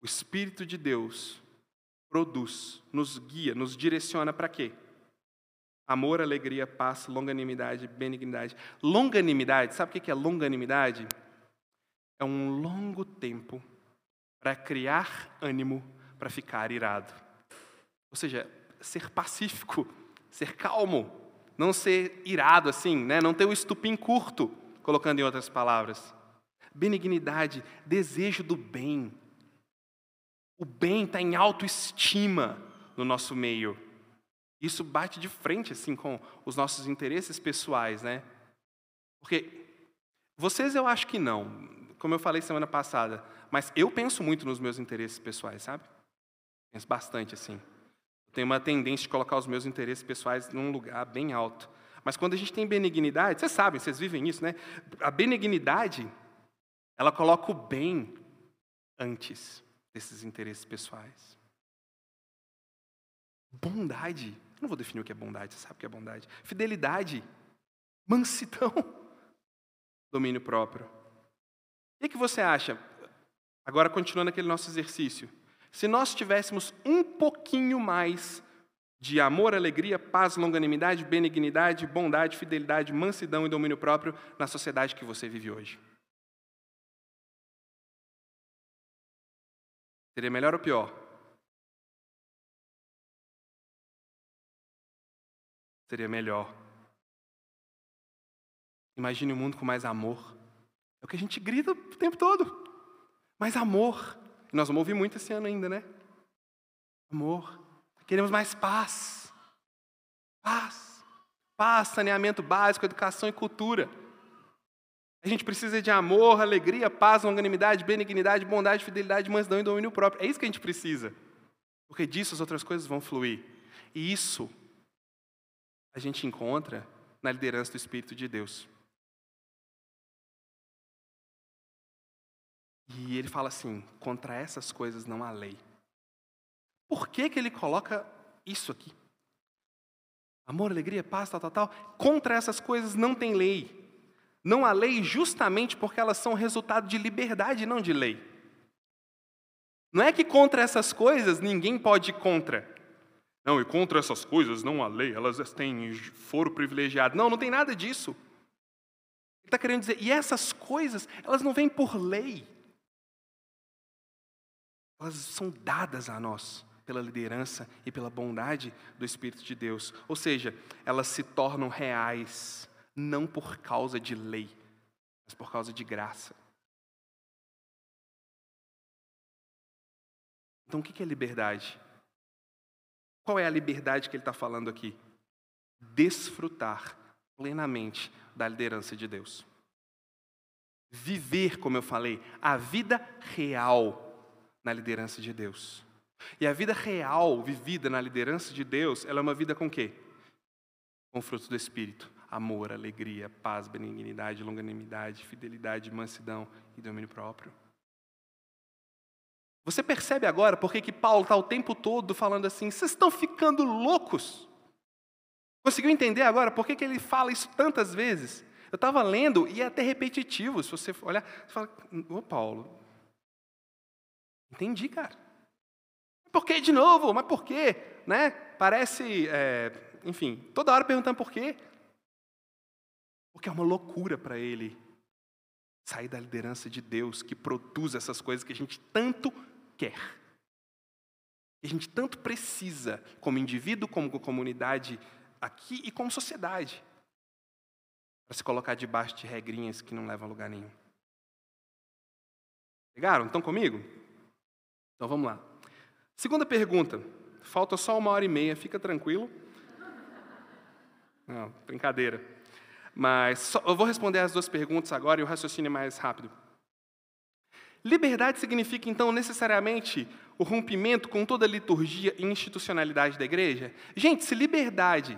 o Espírito de Deus produz, nos guia, nos direciona para quê? Amor, alegria, paz, longanimidade, benignidade. Longanimidade, sabe o que é longanimidade? É um longo tempo para criar ânimo para ficar irado. Ou seja, ser pacífico, ser calmo, não ser irado assim, né? não ter o estupim curto, colocando em outras palavras. Benignidade, desejo do bem. O bem está em autoestima no nosso meio. Isso bate de frente assim com os nossos interesses pessoais, né? Porque vocês eu acho que não, como eu falei semana passada, mas eu penso muito nos meus interesses pessoais, sabe? Penso bastante assim. Tenho uma tendência de colocar os meus interesses pessoais num lugar bem alto. Mas quando a gente tem benignidade, vocês sabem, vocês vivem isso, né? A benignidade, ela coloca o bem antes desses interesses pessoais. Bondade eu não vou definir o que é bondade, você sabe o que é bondade. Fidelidade, mansidão, domínio próprio. O que, que você acha? Agora, continuando aquele nosso exercício. Se nós tivéssemos um pouquinho mais de amor, alegria, paz, longanimidade, benignidade, bondade, fidelidade, mansidão e domínio próprio na sociedade que você vive hoje. Seria melhor ou pior? seria melhor. Imagine um mundo com mais amor. É o que a gente grita o tempo todo. Mais amor. Nós vamos ouvir muito esse ano ainda, né? Amor. Queremos mais paz. Paz. Paz, saneamento básico, educação e cultura. A gente precisa de amor, alegria, paz, longanimidade, benignidade, bondade, fidelidade, mansidão e domínio próprio. É isso que a gente precisa. Porque disso as outras coisas vão fluir. E isso a gente encontra na liderança do Espírito de Deus. E ele fala assim: contra essas coisas não há lei. Por que, que ele coloca isso aqui? Amor, alegria, paz, tal, tal, tal. Contra essas coisas não tem lei. Não há lei justamente porque elas são resultado de liberdade, não de lei. Não é que contra essas coisas ninguém pode ir contra. Não, e contra essas coisas não há lei, elas têm foro privilegiado. Não, não tem nada disso. Ele está querendo dizer, e essas coisas, elas não vêm por lei. Elas são dadas a nós pela liderança e pela bondade do Espírito de Deus. Ou seja, elas se tornam reais, não por causa de lei, mas por causa de graça. Então, o que é liberdade? Qual é a liberdade que ele está falando aqui? Desfrutar plenamente da liderança de Deus. Viver, como eu falei, a vida real na liderança de Deus. E a vida real vivida na liderança de Deus, ela é uma vida com quê? Com frutos do Espírito. Amor, alegria, paz, benignidade, longanimidade, fidelidade, mansidão e domínio próprio. Você percebe agora por que Paulo está o tempo todo falando assim: vocês estão ficando loucos? Conseguiu entender agora por que, que ele fala isso tantas vezes? Eu estava lendo e é até repetitivo. Se você olhar, você fala, ô Paulo, entendi, cara. Por que de novo? Mas por quê? Né? Parece, é, enfim, toda hora perguntando por quê. Porque é uma loucura para ele sair da liderança de Deus que produz essas coisas que a gente tanto quer. Que a gente tanto precisa, como indivíduo, como comunidade aqui e como sociedade, para se colocar debaixo de regrinhas que não levam a lugar nenhum. Pegaram? Estão comigo? Então vamos lá. Segunda pergunta. Falta só uma hora e meia, fica tranquilo. Não, brincadeira. Mas só, eu vou responder as duas perguntas agora e o raciocínio é mais rápido. Liberdade significa, então, necessariamente o rompimento com toda a liturgia e institucionalidade da igreja? Gente, se liberdade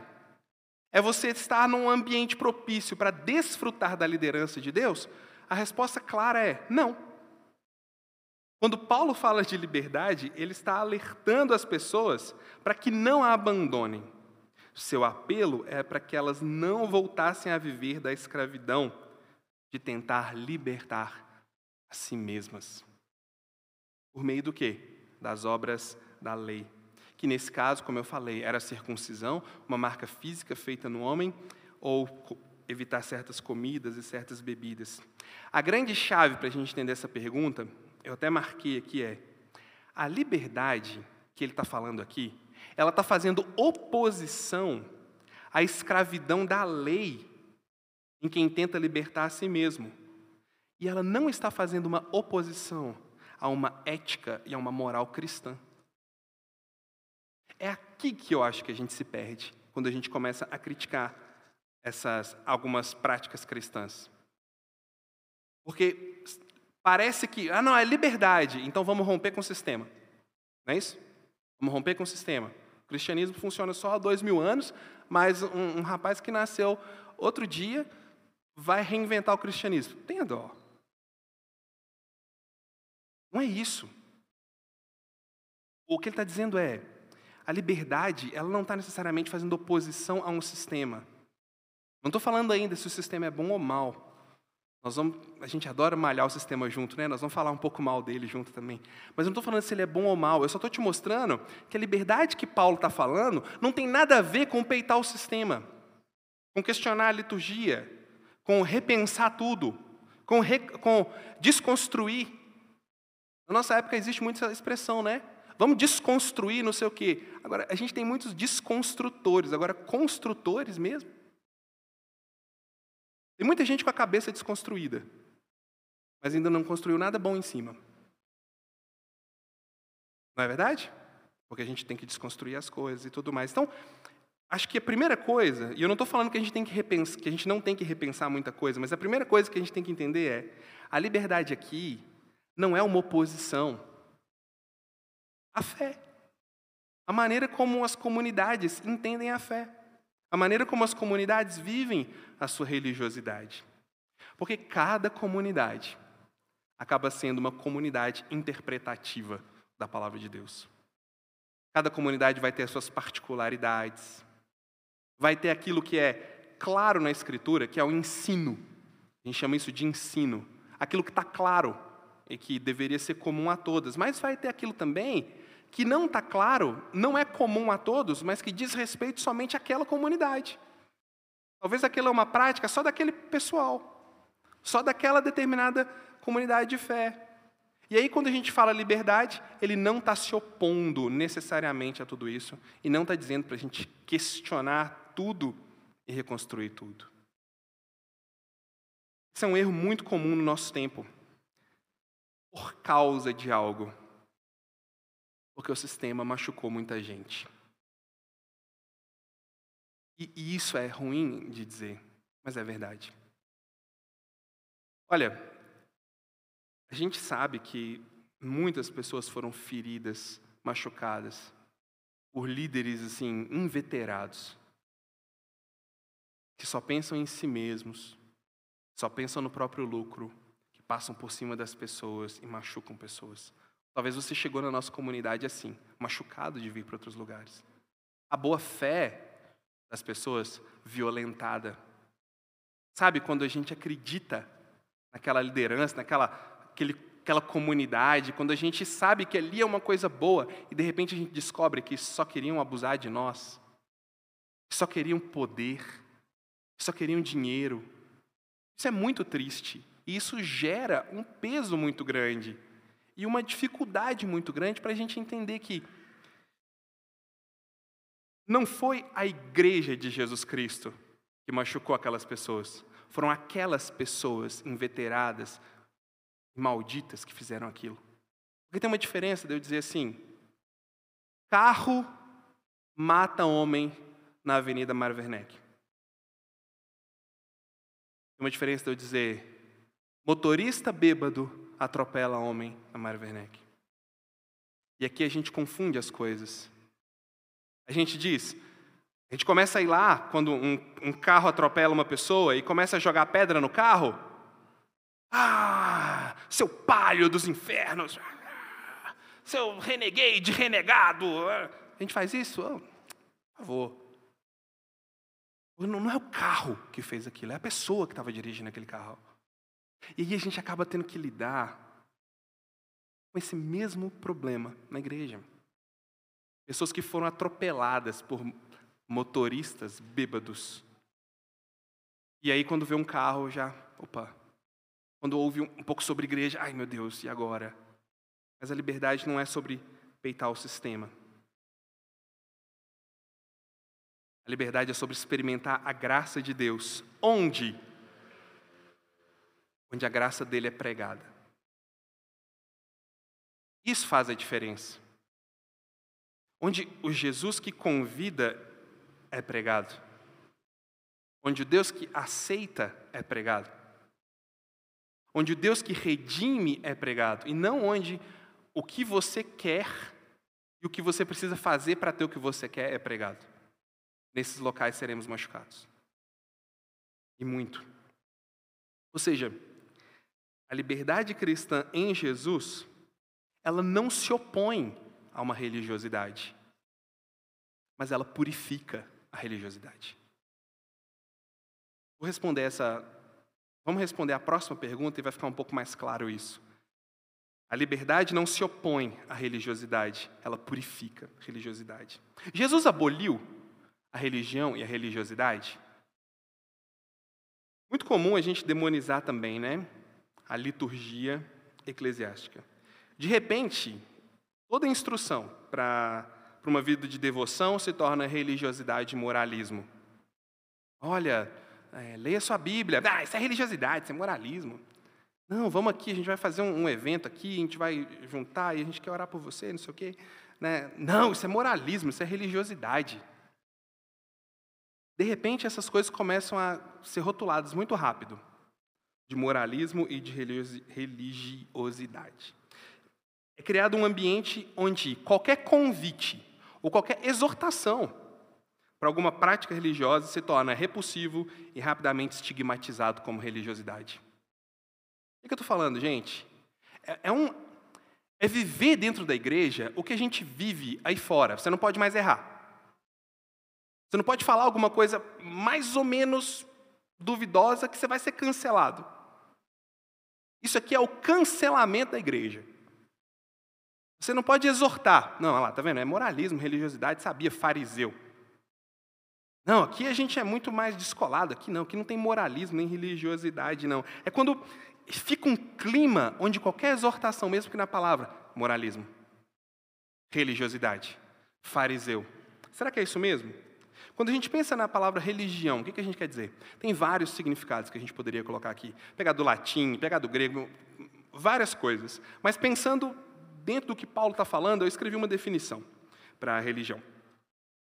é você estar num ambiente propício para desfrutar da liderança de Deus, a resposta clara é não. Quando Paulo fala de liberdade, ele está alertando as pessoas para que não a abandonem. Seu apelo é para que elas não voltassem a viver da escravidão, de tentar libertar a si mesmas. Por meio do quê? Das obras da lei. Que nesse caso, como eu falei, era a circuncisão, uma marca física feita no homem, ou evitar certas comidas e certas bebidas. A grande chave para a gente entender essa pergunta eu até marquei aqui, é a liberdade que ele está falando aqui, ela está fazendo oposição à escravidão da lei em quem tenta libertar a si mesmo. E ela não está fazendo uma oposição a uma ética e a uma moral cristã. É aqui que eu acho que a gente se perde, quando a gente começa a criticar essas algumas práticas cristãs. Porque Parece que, ah, não, é liberdade, então vamos romper com o sistema. Não é isso? Vamos romper com o sistema. O cristianismo funciona só há dois mil anos, mas um, um rapaz que nasceu outro dia vai reinventar o cristianismo. Tenha dó. Não é isso. O que ele está dizendo é, a liberdade, ela não está necessariamente fazendo oposição a um sistema. Não estou falando ainda se o sistema é bom ou mal. Nós vamos, a gente adora malhar o sistema junto, né? Nós vamos falar um pouco mal dele junto também. Mas eu não estou falando se ele é bom ou mal. Eu só estou te mostrando que a liberdade que Paulo está falando não tem nada a ver com peitar o sistema, com questionar a liturgia, com repensar tudo, com, re, com desconstruir. Na nossa época existe muito essa expressão, né? Vamos desconstruir não sei o quê. Agora, a gente tem muitos desconstrutores, agora construtores mesmo. Tem muita gente com a cabeça desconstruída, mas ainda não construiu nada bom em cima. Não é verdade? Porque a gente tem que desconstruir as coisas e tudo mais. Então, acho que a primeira coisa, e eu não estou falando que a gente tem que repensar, que a gente não tem que repensar muita coisa, mas a primeira coisa que a gente tem que entender é a liberdade aqui não é uma oposição à fé. A maneira como as comunidades entendem a fé a maneira como as comunidades vivem a sua religiosidade. Porque cada comunidade acaba sendo uma comunidade interpretativa da palavra de Deus. Cada comunidade vai ter as suas particularidades, vai ter aquilo que é claro na Escritura, que é o ensino. A gente chama isso de ensino. Aquilo que está claro e que deveria ser comum a todas. Mas vai ter aquilo também que não está claro, não é comum a todos, mas que diz respeito somente àquela comunidade. Talvez aquela é uma prática só daquele pessoal, só daquela determinada comunidade de fé. E aí, quando a gente fala liberdade, ele não está se opondo necessariamente a tudo isso, e não está dizendo para a gente questionar tudo e reconstruir tudo. Isso é um erro muito comum no nosso tempo. Por causa de algo, porque o sistema machucou muita gente. E, e isso é ruim de dizer, mas é verdade. Olha, a gente sabe que muitas pessoas foram feridas, machucadas por líderes assim inveterados que só pensam em si mesmos, só pensam no próprio lucro, que passam por cima das pessoas e machucam pessoas. Talvez você chegou na nossa comunidade assim, machucado de vir para outros lugares. A boa fé das pessoas violentada. Sabe quando a gente acredita naquela liderança, naquela aquele, aquela comunidade, quando a gente sabe que ali é uma coisa boa e de repente a gente descobre que só queriam abusar de nós, só queriam poder, só queriam dinheiro. Isso é muito triste e isso gera um peso muito grande e uma dificuldade muito grande para a gente entender que não foi a igreja de Jesus Cristo que machucou aquelas pessoas. Foram aquelas pessoas inveteradas, malditas, que fizeram aquilo. Porque tem uma diferença de eu dizer assim: carro mata homem na Avenida Mar Werneck. Tem uma diferença de eu dizer: motorista bêbado atropela homem na Mar Werneck. E aqui a gente confunde as coisas. A gente diz, a gente começa a ir lá quando um, um carro atropela uma pessoa e começa a jogar pedra no carro. Ah, seu palho dos infernos, seu renegade, renegado. A gente faz isso? Oh, por favor. Não é o carro que fez aquilo, é a pessoa que estava dirigindo aquele carro. E aí a gente acaba tendo que lidar com esse mesmo problema na igreja. Pessoas que foram atropeladas por motoristas bêbados. E aí, quando vê um carro, já, opa. Quando ouve um pouco sobre igreja, ai meu Deus, e agora? Mas a liberdade não é sobre peitar o sistema. A liberdade é sobre experimentar a graça de Deus. Onde? Onde a graça dele é pregada. Isso faz a diferença onde o Jesus que convida é pregado, onde o Deus que aceita é pregado, onde o Deus que redime é pregado, e não onde o que você quer e o que você precisa fazer para ter o que você quer é pregado. Nesses locais seremos machucados. E muito. Ou seja, a liberdade cristã em Jesus, ela não se opõe a uma religiosidade, mas ela purifica a religiosidade. Vou responder essa. Vamos responder a próxima pergunta e vai ficar um pouco mais claro isso. A liberdade não se opõe à religiosidade, ela purifica a religiosidade. Jesus aboliu a religião e a religiosidade? Muito comum a gente demonizar também, né? A liturgia eclesiástica. De repente, Toda instrução para uma vida de devoção se torna religiosidade e moralismo. Olha, é, leia sua Bíblia. Ah, isso é religiosidade, isso é moralismo. Não, vamos aqui, a gente vai fazer um, um, evento aqui, a gente vai juntar e a gente quer orar por você, não sei o quê. Né? Não, isso é moralismo, isso é religiosidade. De repente, essas coisas começam a ser rotuladas muito rápido de moralismo e de religiosidade. É criado um ambiente onde qualquer convite ou qualquer exortação para alguma prática religiosa se torna repulsivo e rapidamente estigmatizado como religiosidade. O que eu estou falando, gente? É, é, um, é viver dentro da igreja o que a gente vive aí fora. Você não pode mais errar. Você não pode falar alguma coisa mais ou menos duvidosa que você vai ser cancelado. Isso aqui é o cancelamento da igreja. Você não pode exortar. Não, olha lá, tá vendo? É moralismo, religiosidade, sabia, fariseu. Não, aqui a gente é muito mais descolado. Aqui não, aqui não tem moralismo nem religiosidade, não. É quando fica um clima onde qualquer exortação, mesmo que na palavra, moralismo, religiosidade, fariseu. Será que é isso mesmo? Quando a gente pensa na palavra religião, o que a gente quer dizer? Tem vários significados que a gente poderia colocar aqui. Pegar do latim, pegar do grego, várias coisas. Mas pensando dentro do que Paulo está falando, eu escrevi uma definição para a religião.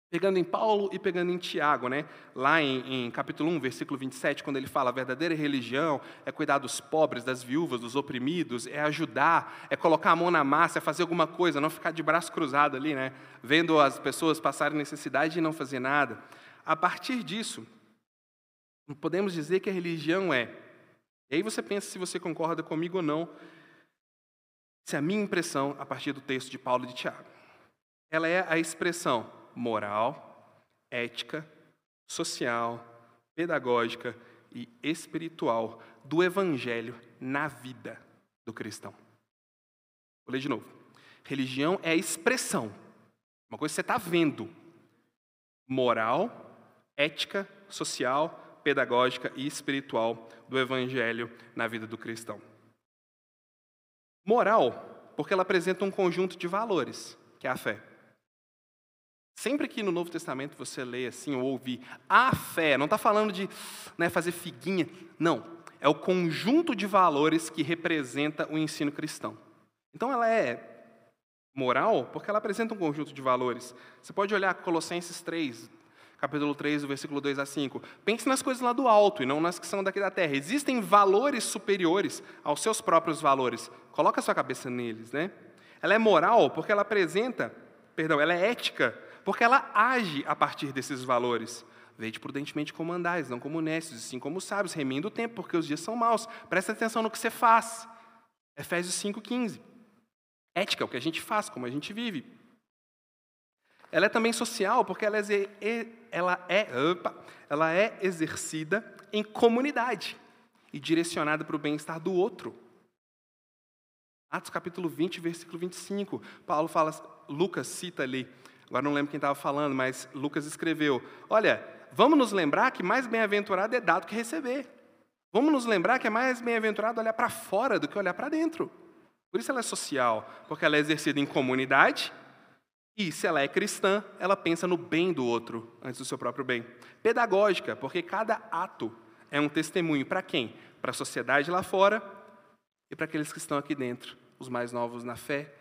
Pegando em Paulo e pegando em Tiago, né? lá em, em, capítulo 1, versículo 27, quando ele fala: a verdadeira religião é cuidar dos pobres, das viúvas, dos oprimidos, é ajudar, é colocar a mão na massa, é fazer alguma coisa, não ficar de braço cruzado ali, né? vendo as pessoas passarem necessidade e não fazer nada. A partir disso, podemos dizer que a religião é. E aí você pensa se você concorda comigo ou não, essa é a minha impressão a partir do texto de Paulo e de Tiago. Ela é a expressão moral, ética, social, pedagógica e espiritual do evangelho na vida do cristão. Vou ler de novo. Religião é a expressão, uma coisa que você está vendo, moral, ética, social, pedagógica e espiritual do evangelho na vida do cristão. Moral, porque ela apresenta um conjunto de valores, que é a fé. Sempre que no Novo Testamento você lê assim ou ouvir a fé, não está falando de né, fazer figuinha, não. É o conjunto de valores que representa o ensino cristão. Então ela é moral porque ela apresenta um conjunto de valores. Você pode olhar Colossenses 3, capítulo 3, do versículo 2 a 5. Pense nas coisas lá do alto e não nas que são daqui da terra. Existem valores superiores aos seus próprios valores. Coloca a sua cabeça neles, né? Ela é moral porque ela apresenta, perdão, ela é ética porque ela age a partir desses valores. Veide prudentemente como andais, não como nestes, sim como sábios, remindo o tempo, porque os dias são maus. Presta atenção no que você faz. Efésios 5,15. Ética, é o que a gente faz, como a gente vive. Ela é também social, porque ela é, ela é, opa, ela é exercida em comunidade e direcionada para o bem-estar do outro. Atos capítulo 20, versículo 25. Paulo fala, Lucas cita ali Agora não lembro quem estava falando, mas Lucas escreveu: Olha, vamos nos lembrar que mais bem-aventurado é dado que receber. Vamos nos lembrar que é mais bem-aventurado olhar para fora do que olhar para dentro. Por isso ela é social, porque ela é exercida em comunidade e, se ela é cristã, ela pensa no bem do outro antes do seu próprio bem. Pedagógica, porque cada ato é um testemunho para quem? Para a sociedade lá fora e para aqueles que estão aqui dentro, os mais novos na fé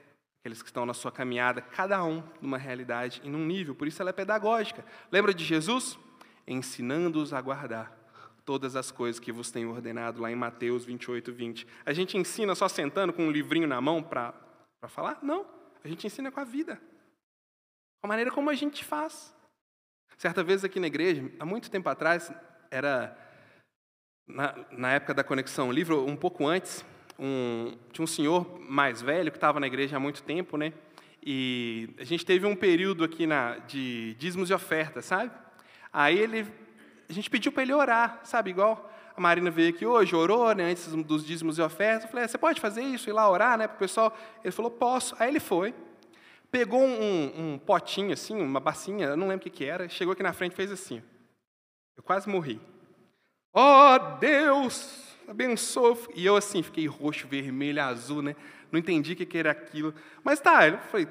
aqueles que estão na sua caminhada, cada um numa realidade e num nível, por isso ela é pedagógica. Lembra de Jesus? Ensinando-os a guardar todas as coisas que vos tenho ordenado, lá em Mateus 28, 20. A gente ensina só sentando com um livrinho na mão para falar? Não, a gente ensina com a vida, com a maneira como a gente faz. Certa vez aqui na igreja, há muito tempo atrás, era na, na época da Conexão Livro, um pouco antes, um, tinha um senhor mais velho que estava na igreja há muito tempo, né? E a gente teve um período aqui na, de dízimos e ofertas, sabe? Aí ele, a gente pediu para ele orar, sabe? Igual a Marina veio aqui hoje, orou, né? Antes dos dízimos e ofertas. Eu falei, é, você pode fazer isso, ir lá orar, né? Para o pessoal. Ele falou, posso. Aí ele foi, pegou um, um potinho assim, uma bacinha, eu não lembro o que, era, chegou aqui na frente e fez assim. Eu quase morri. Ó oh, Deus, abençoa. E eu assim, fiquei roxo, vermelho, azul, né? Não entendi o que era aquilo. Mas tá, eu falei,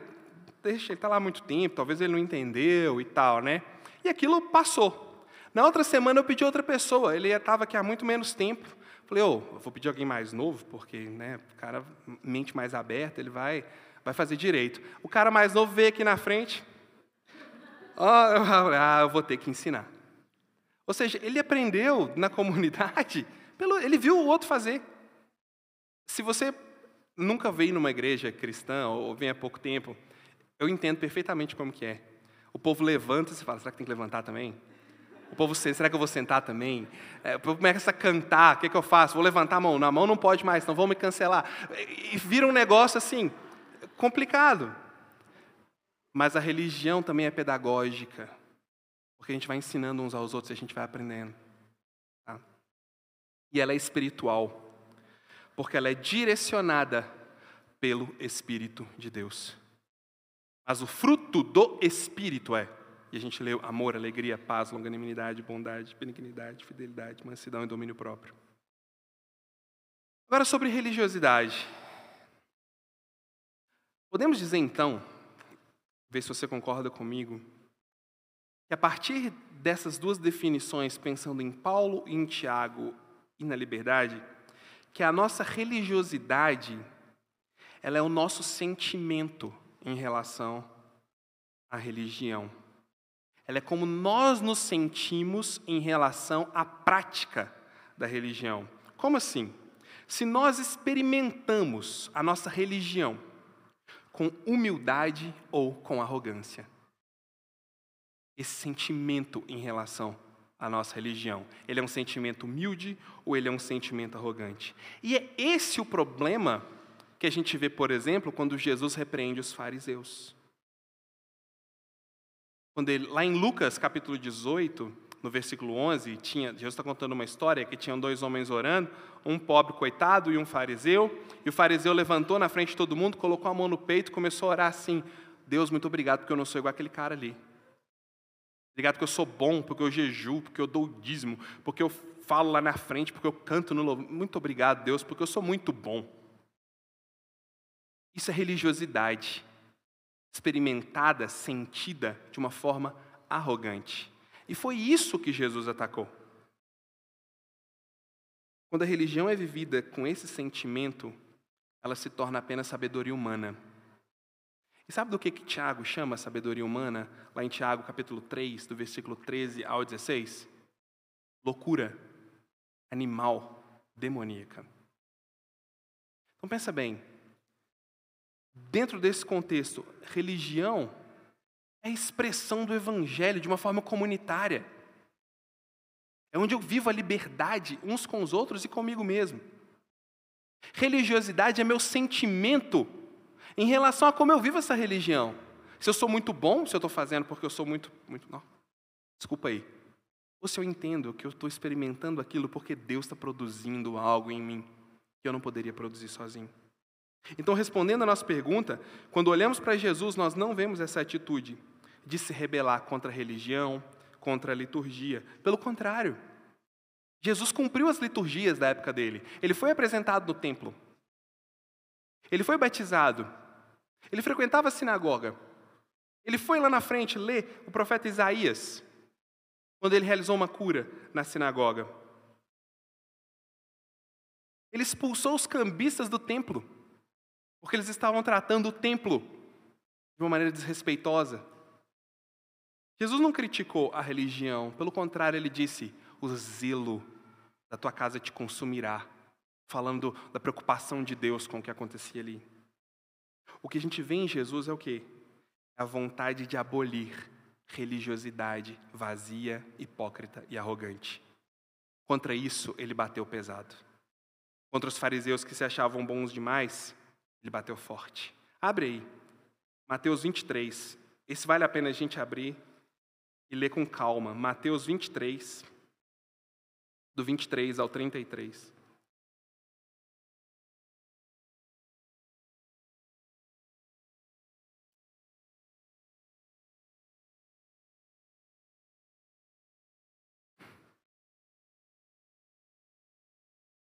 deixa, ele está lá há muito tempo, talvez ele não entendeu e tal, né? E aquilo passou. Na outra semana eu pedi outra pessoa, ele estava aqui há muito menos tempo. Falei, ô, oh, vou pedir alguém mais novo, porque né, o cara, mente mais aberta, ele vai, vai fazer direito. O cara mais novo veio aqui na frente. ah, eu vou ter que ensinar. Ou seja, ele aprendeu na comunidade pelo, ele viu o outro fazer. Se você nunca veio numa igreja cristã ou vem há pouco tempo, eu entendo perfeitamente como que é. O povo levanta e você fala, será que tem que levantar também? O povo, será que eu vou sentar também? É, o povo começa a cantar, o que, que eu faço? Vou levantar a mão. Na mão não pode mais, então vão me cancelar. E vira um negócio assim, complicado. Mas a religião também é pedagógica. Porque a gente vai ensinando uns aos outros e a gente vai aprendendo. E ela é espiritual, porque ela é direcionada pelo Espírito de Deus. Mas o fruto do Espírito é, e a gente leu amor, alegria, paz, longanimidade, bondade, benignidade, fidelidade, mansidão e domínio próprio. Agora sobre religiosidade. Podemos dizer então, ver se você concorda comigo, que a partir dessas duas definições, pensando em Paulo e em Tiago, e na liberdade, que a nossa religiosidade ela é o nosso sentimento em relação à religião. Ela é como nós nos sentimos em relação à prática da religião. Como assim? Se nós experimentamos a nossa religião com humildade ou com arrogância, esse sentimento em relação a nossa religião. Ele é um sentimento humilde ou ele é um sentimento arrogante? E é esse o problema que a gente vê, por exemplo, quando Jesus repreende os fariseus. Quando ele, lá em Lucas capítulo 18, no versículo 11, tinha, Jesus está contando uma história que tinham dois homens orando, um pobre coitado e um fariseu, e o fariseu levantou na frente de todo mundo, colocou a mão no peito e começou a orar assim: Deus, muito obrigado, porque eu não sou igual aquele cara ali. Obrigado porque eu sou bom, porque eu jejuo, porque eu dou dízimo, porque eu falo lá na frente, porque eu canto no louvor. Muito obrigado, Deus, porque eu sou muito bom. Isso é religiosidade, experimentada, sentida de uma forma arrogante. E foi isso que Jesus atacou. Quando a religião é vivida com esse sentimento, ela se torna apenas sabedoria humana. E sabe do que, que Tiago chama sabedoria humana? Lá em Tiago, capítulo 3, do versículo 13 ao 16? Loucura, animal, demoníaca. Então pensa bem, dentro desse contexto, religião é a expressão do evangelho de uma forma comunitária. É onde eu vivo a liberdade uns com os outros e comigo mesmo. Religiosidade é meu sentimento em relação a como eu vivo essa religião. Se eu sou muito bom, se eu estou fazendo porque eu sou muito. muito não. Desculpa aí. Ou se eu entendo que eu estou experimentando aquilo porque Deus está produzindo algo em mim que eu não poderia produzir sozinho. Então, respondendo a nossa pergunta, quando olhamos para Jesus, nós não vemos essa atitude de se rebelar contra a religião, contra a liturgia. Pelo contrário, Jesus cumpriu as liturgias da época dele. Ele foi apresentado no templo. Ele foi batizado. Ele frequentava a sinagoga. Ele foi lá na frente ler o profeta Isaías, quando ele realizou uma cura na sinagoga. Ele expulsou os cambistas do templo, porque eles estavam tratando o templo de uma maneira desrespeitosa. Jesus não criticou a religião, pelo contrário, ele disse: o zelo da tua casa te consumirá, falando da preocupação de Deus com o que acontecia ali. O que a gente vê em Jesus é o quê? A vontade de abolir religiosidade vazia, hipócrita e arrogante. Contra isso, ele bateu pesado. Contra os fariseus que se achavam bons demais, ele bateu forte. Abre aí, Mateus 23. Esse vale a pena a gente abrir e ler com calma. Mateus 23, do 23 ao 33.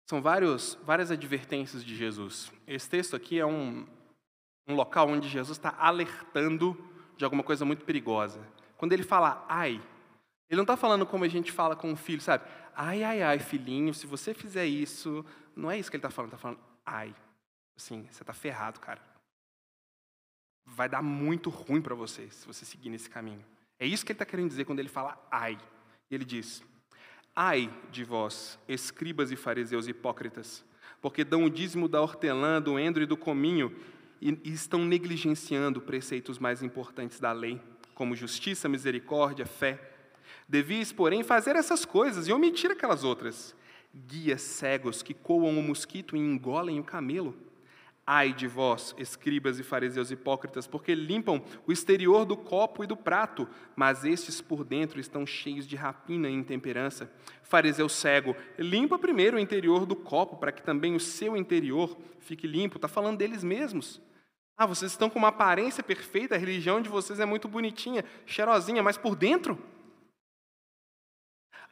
São vários, várias advertências de Jesus. Esse texto aqui é um, um local onde Jesus está alertando de alguma coisa muito perigosa. Quando ele fala ai, ele não está falando como a gente fala com o filho, sabe? Ai, ai, ai, filhinho, se você fizer isso. Não é isso que ele está falando, está falando ai. Assim, você está ferrado, cara. Vai dar muito ruim para você se você seguir nesse caminho. É isso que ele está querendo dizer quando ele fala ai. E ele diz: Ai de vós, escribas e fariseus hipócritas, porque dão o dízimo da hortelã, do endro e do cominho e, e estão negligenciando preceitos mais importantes da lei, como justiça, misericórdia, fé. Devias, porém, fazer essas coisas e omitir aquelas outras. Guias cegos que coam o mosquito e engolem o camelo. Ai de vós, escribas e fariseus hipócritas, porque limpam o exterior do copo e do prato, mas estes por dentro estão cheios de rapina e intemperança. Fariseu cego, limpa primeiro o interior do copo, para que também o seu interior fique limpo. Está falando deles mesmos. Ah, vocês estão com uma aparência perfeita, a religião de vocês é muito bonitinha, cheirosinha, mas por dentro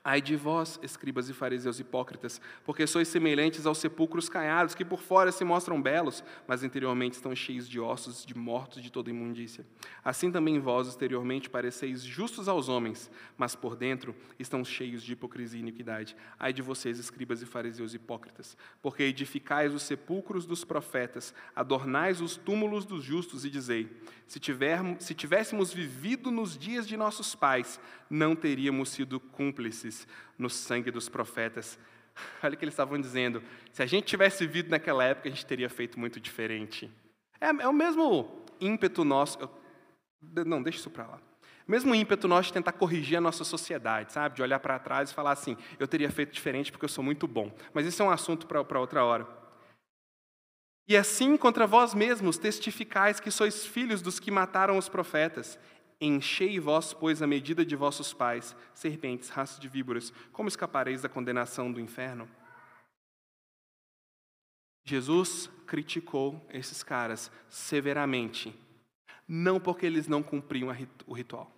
Ai de vós, escribas e fariseus hipócritas, porque sois semelhantes aos sepulcros caiados, que por fora se mostram belos, mas interiormente estão cheios de ossos de mortos de toda imundícia. Assim também vós exteriormente pareceis justos aos homens, mas por dentro estão cheios de hipocrisia e iniquidade. Ai de vocês, escribas e fariseus hipócritas, porque edificais os sepulcros dos profetas, adornais os túmulos dos justos e dizei: se, tivermos, se tivéssemos vivido nos dias de nossos pais, não teríamos sido cúmplices no sangue dos profetas. Olha o que eles estavam dizendo. Se a gente tivesse vivido naquela época, a gente teria feito muito diferente. É, é o mesmo ímpeto nosso. Eu, não, deixa isso para lá. Mesmo ímpeto nosso de tentar corrigir a nossa sociedade, sabe? De olhar para trás e falar assim: eu teria feito diferente porque eu sou muito bom. Mas isso é um assunto para outra hora. E assim contra vós mesmos testificais que sois filhos dos que mataram os profetas. Enchei vós, pois, a medida de vossos pais, serpentes, raças de víboras, como escapareis da condenação do inferno? Jesus criticou esses caras severamente, não porque eles não cumpriam o ritual,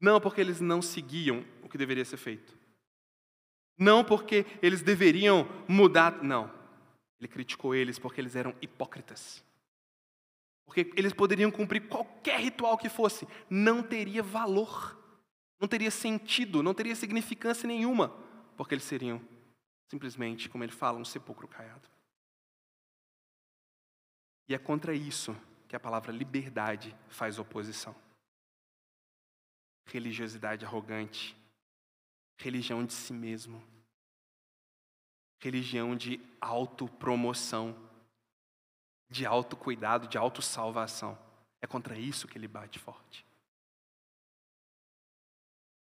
não porque eles não seguiam o que deveria ser feito, não porque eles deveriam mudar, não. Ele criticou eles porque eles eram hipócritas. Porque eles poderiam cumprir qualquer ritual que fosse, não teria valor, não teria sentido, não teria significância nenhuma, porque eles seriam simplesmente, como ele fala, um sepulcro caiado. E é contra isso que a palavra liberdade faz oposição. Religiosidade arrogante, religião de si mesmo, religião de autopromoção, de autocuidado, de autossalvação. É contra isso que ele bate forte.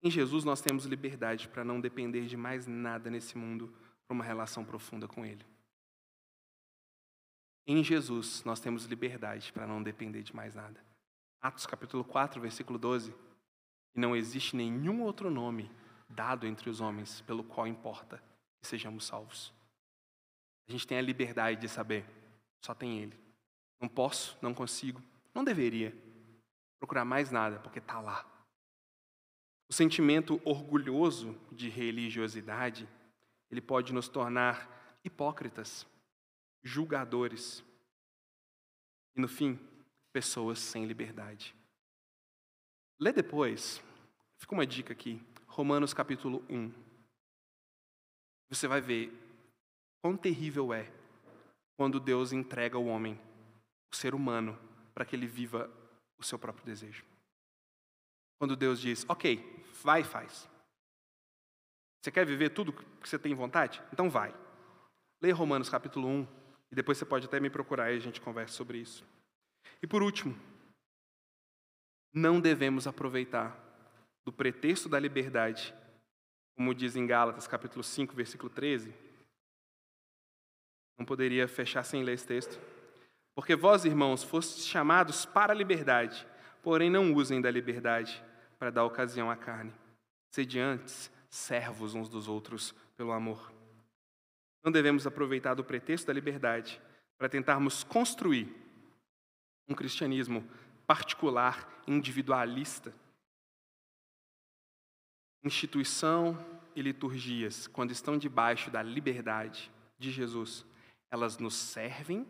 Em Jesus nós temos liberdade para não depender de mais nada nesse mundo para uma relação profunda com Ele. Em Jesus nós temos liberdade para não depender de mais nada. Atos capítulo 4, versículo 12. E não existe nenhum outro nome dado entre os homens pelo qual importa que sejamos salvos. A gente tem a liberdade de saber, só tem Ele. Não posso, não consigo, não deveria procurar mais nada, porque está lá. O sentimento orgulhoso de religiosidade, ele pode nos tornar hipócritas, julgadores e, no fim, pessoas sem liberdade. Lê depois, fica uma dica aqui, Romanos capítulo 1. Você vai ver quão terrível é quando Deus entrega o homem o ser humano para que ele viva o seu próprio desejo. Quando Deus diz, ok, vai e faz. Você quer viver tudo que você tem vontade? Então vai. Leia Romanos capítulo 1 e depois você pode até me procurar e a gente conversa sobre isso. E por último, não devemos aproveitar do pretexto da liberdade, como diz em Gálatas capítulo 5, versículo 13. Não poderia fechar sem ler esse texto. Porque vós, irmãos, fostes chamados para a liberdade, porém não usem da liberdade para dar ocasião à carne. Sede antes servos uns dos outros pelo amor. Não devemos aproveitar do pretexto da liberdade para tentarmos construir um cristianismo particular, individualista. Instituição e liturgias, quando estão debaixo da liberdade de Jesus, elas nos servem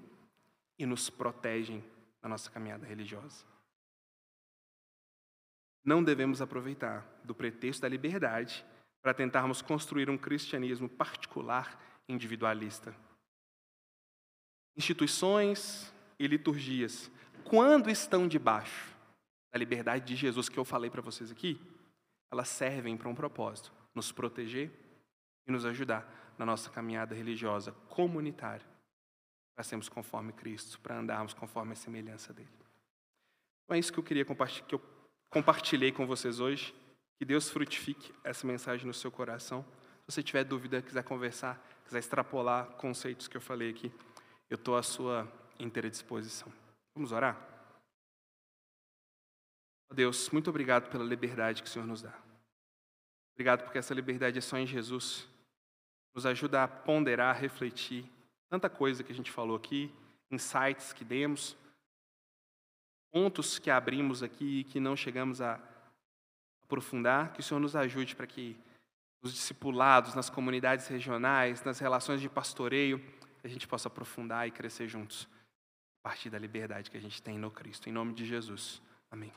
e nos protegem na nossa caminhada religiosa. Não devemos aproveitar do pretexto da liberdade para tentarmos construir um cristianismo particular individualista. Instituições e liturgias, quando estão debaixo da liberdade de Jesus que eu falei para vocês aqui, elas servem para um propósito: nos proteger e nos ajudar na nossa caminhada religiosa comunitária para sermos conforme Cristo, para andarmos conforme a semelhança dele. Então é isso que eu queria compartilhar, que eu compartilhei com vocês hoje. Que Deus frutifique essa mensagem no seu coração. Se você tiver dúvida, quiser conversar, quiser extrapolar conceitos que eu falei aqui, eu estou à sua inteira disposição. Vamos orar? Deus, muito obrigado pela liberdade que o Senhor nos dá. Obrigado porque essa liberdade é só em Jesus. Nos ajuda a ponderar, a refletir Tanta coisa que a gente falou aqui, insights que demos, pontos que abrimos aqui e que não chegamos a aprofundar, que o Senhor nos ajude para que os discipulados nas comunidades regionais, nas relações de pastoreio, a gente possa aprofundar e crescer juntos a partir da liberdade que a gente tem no Cristo. Em nome de Jesus. Amém.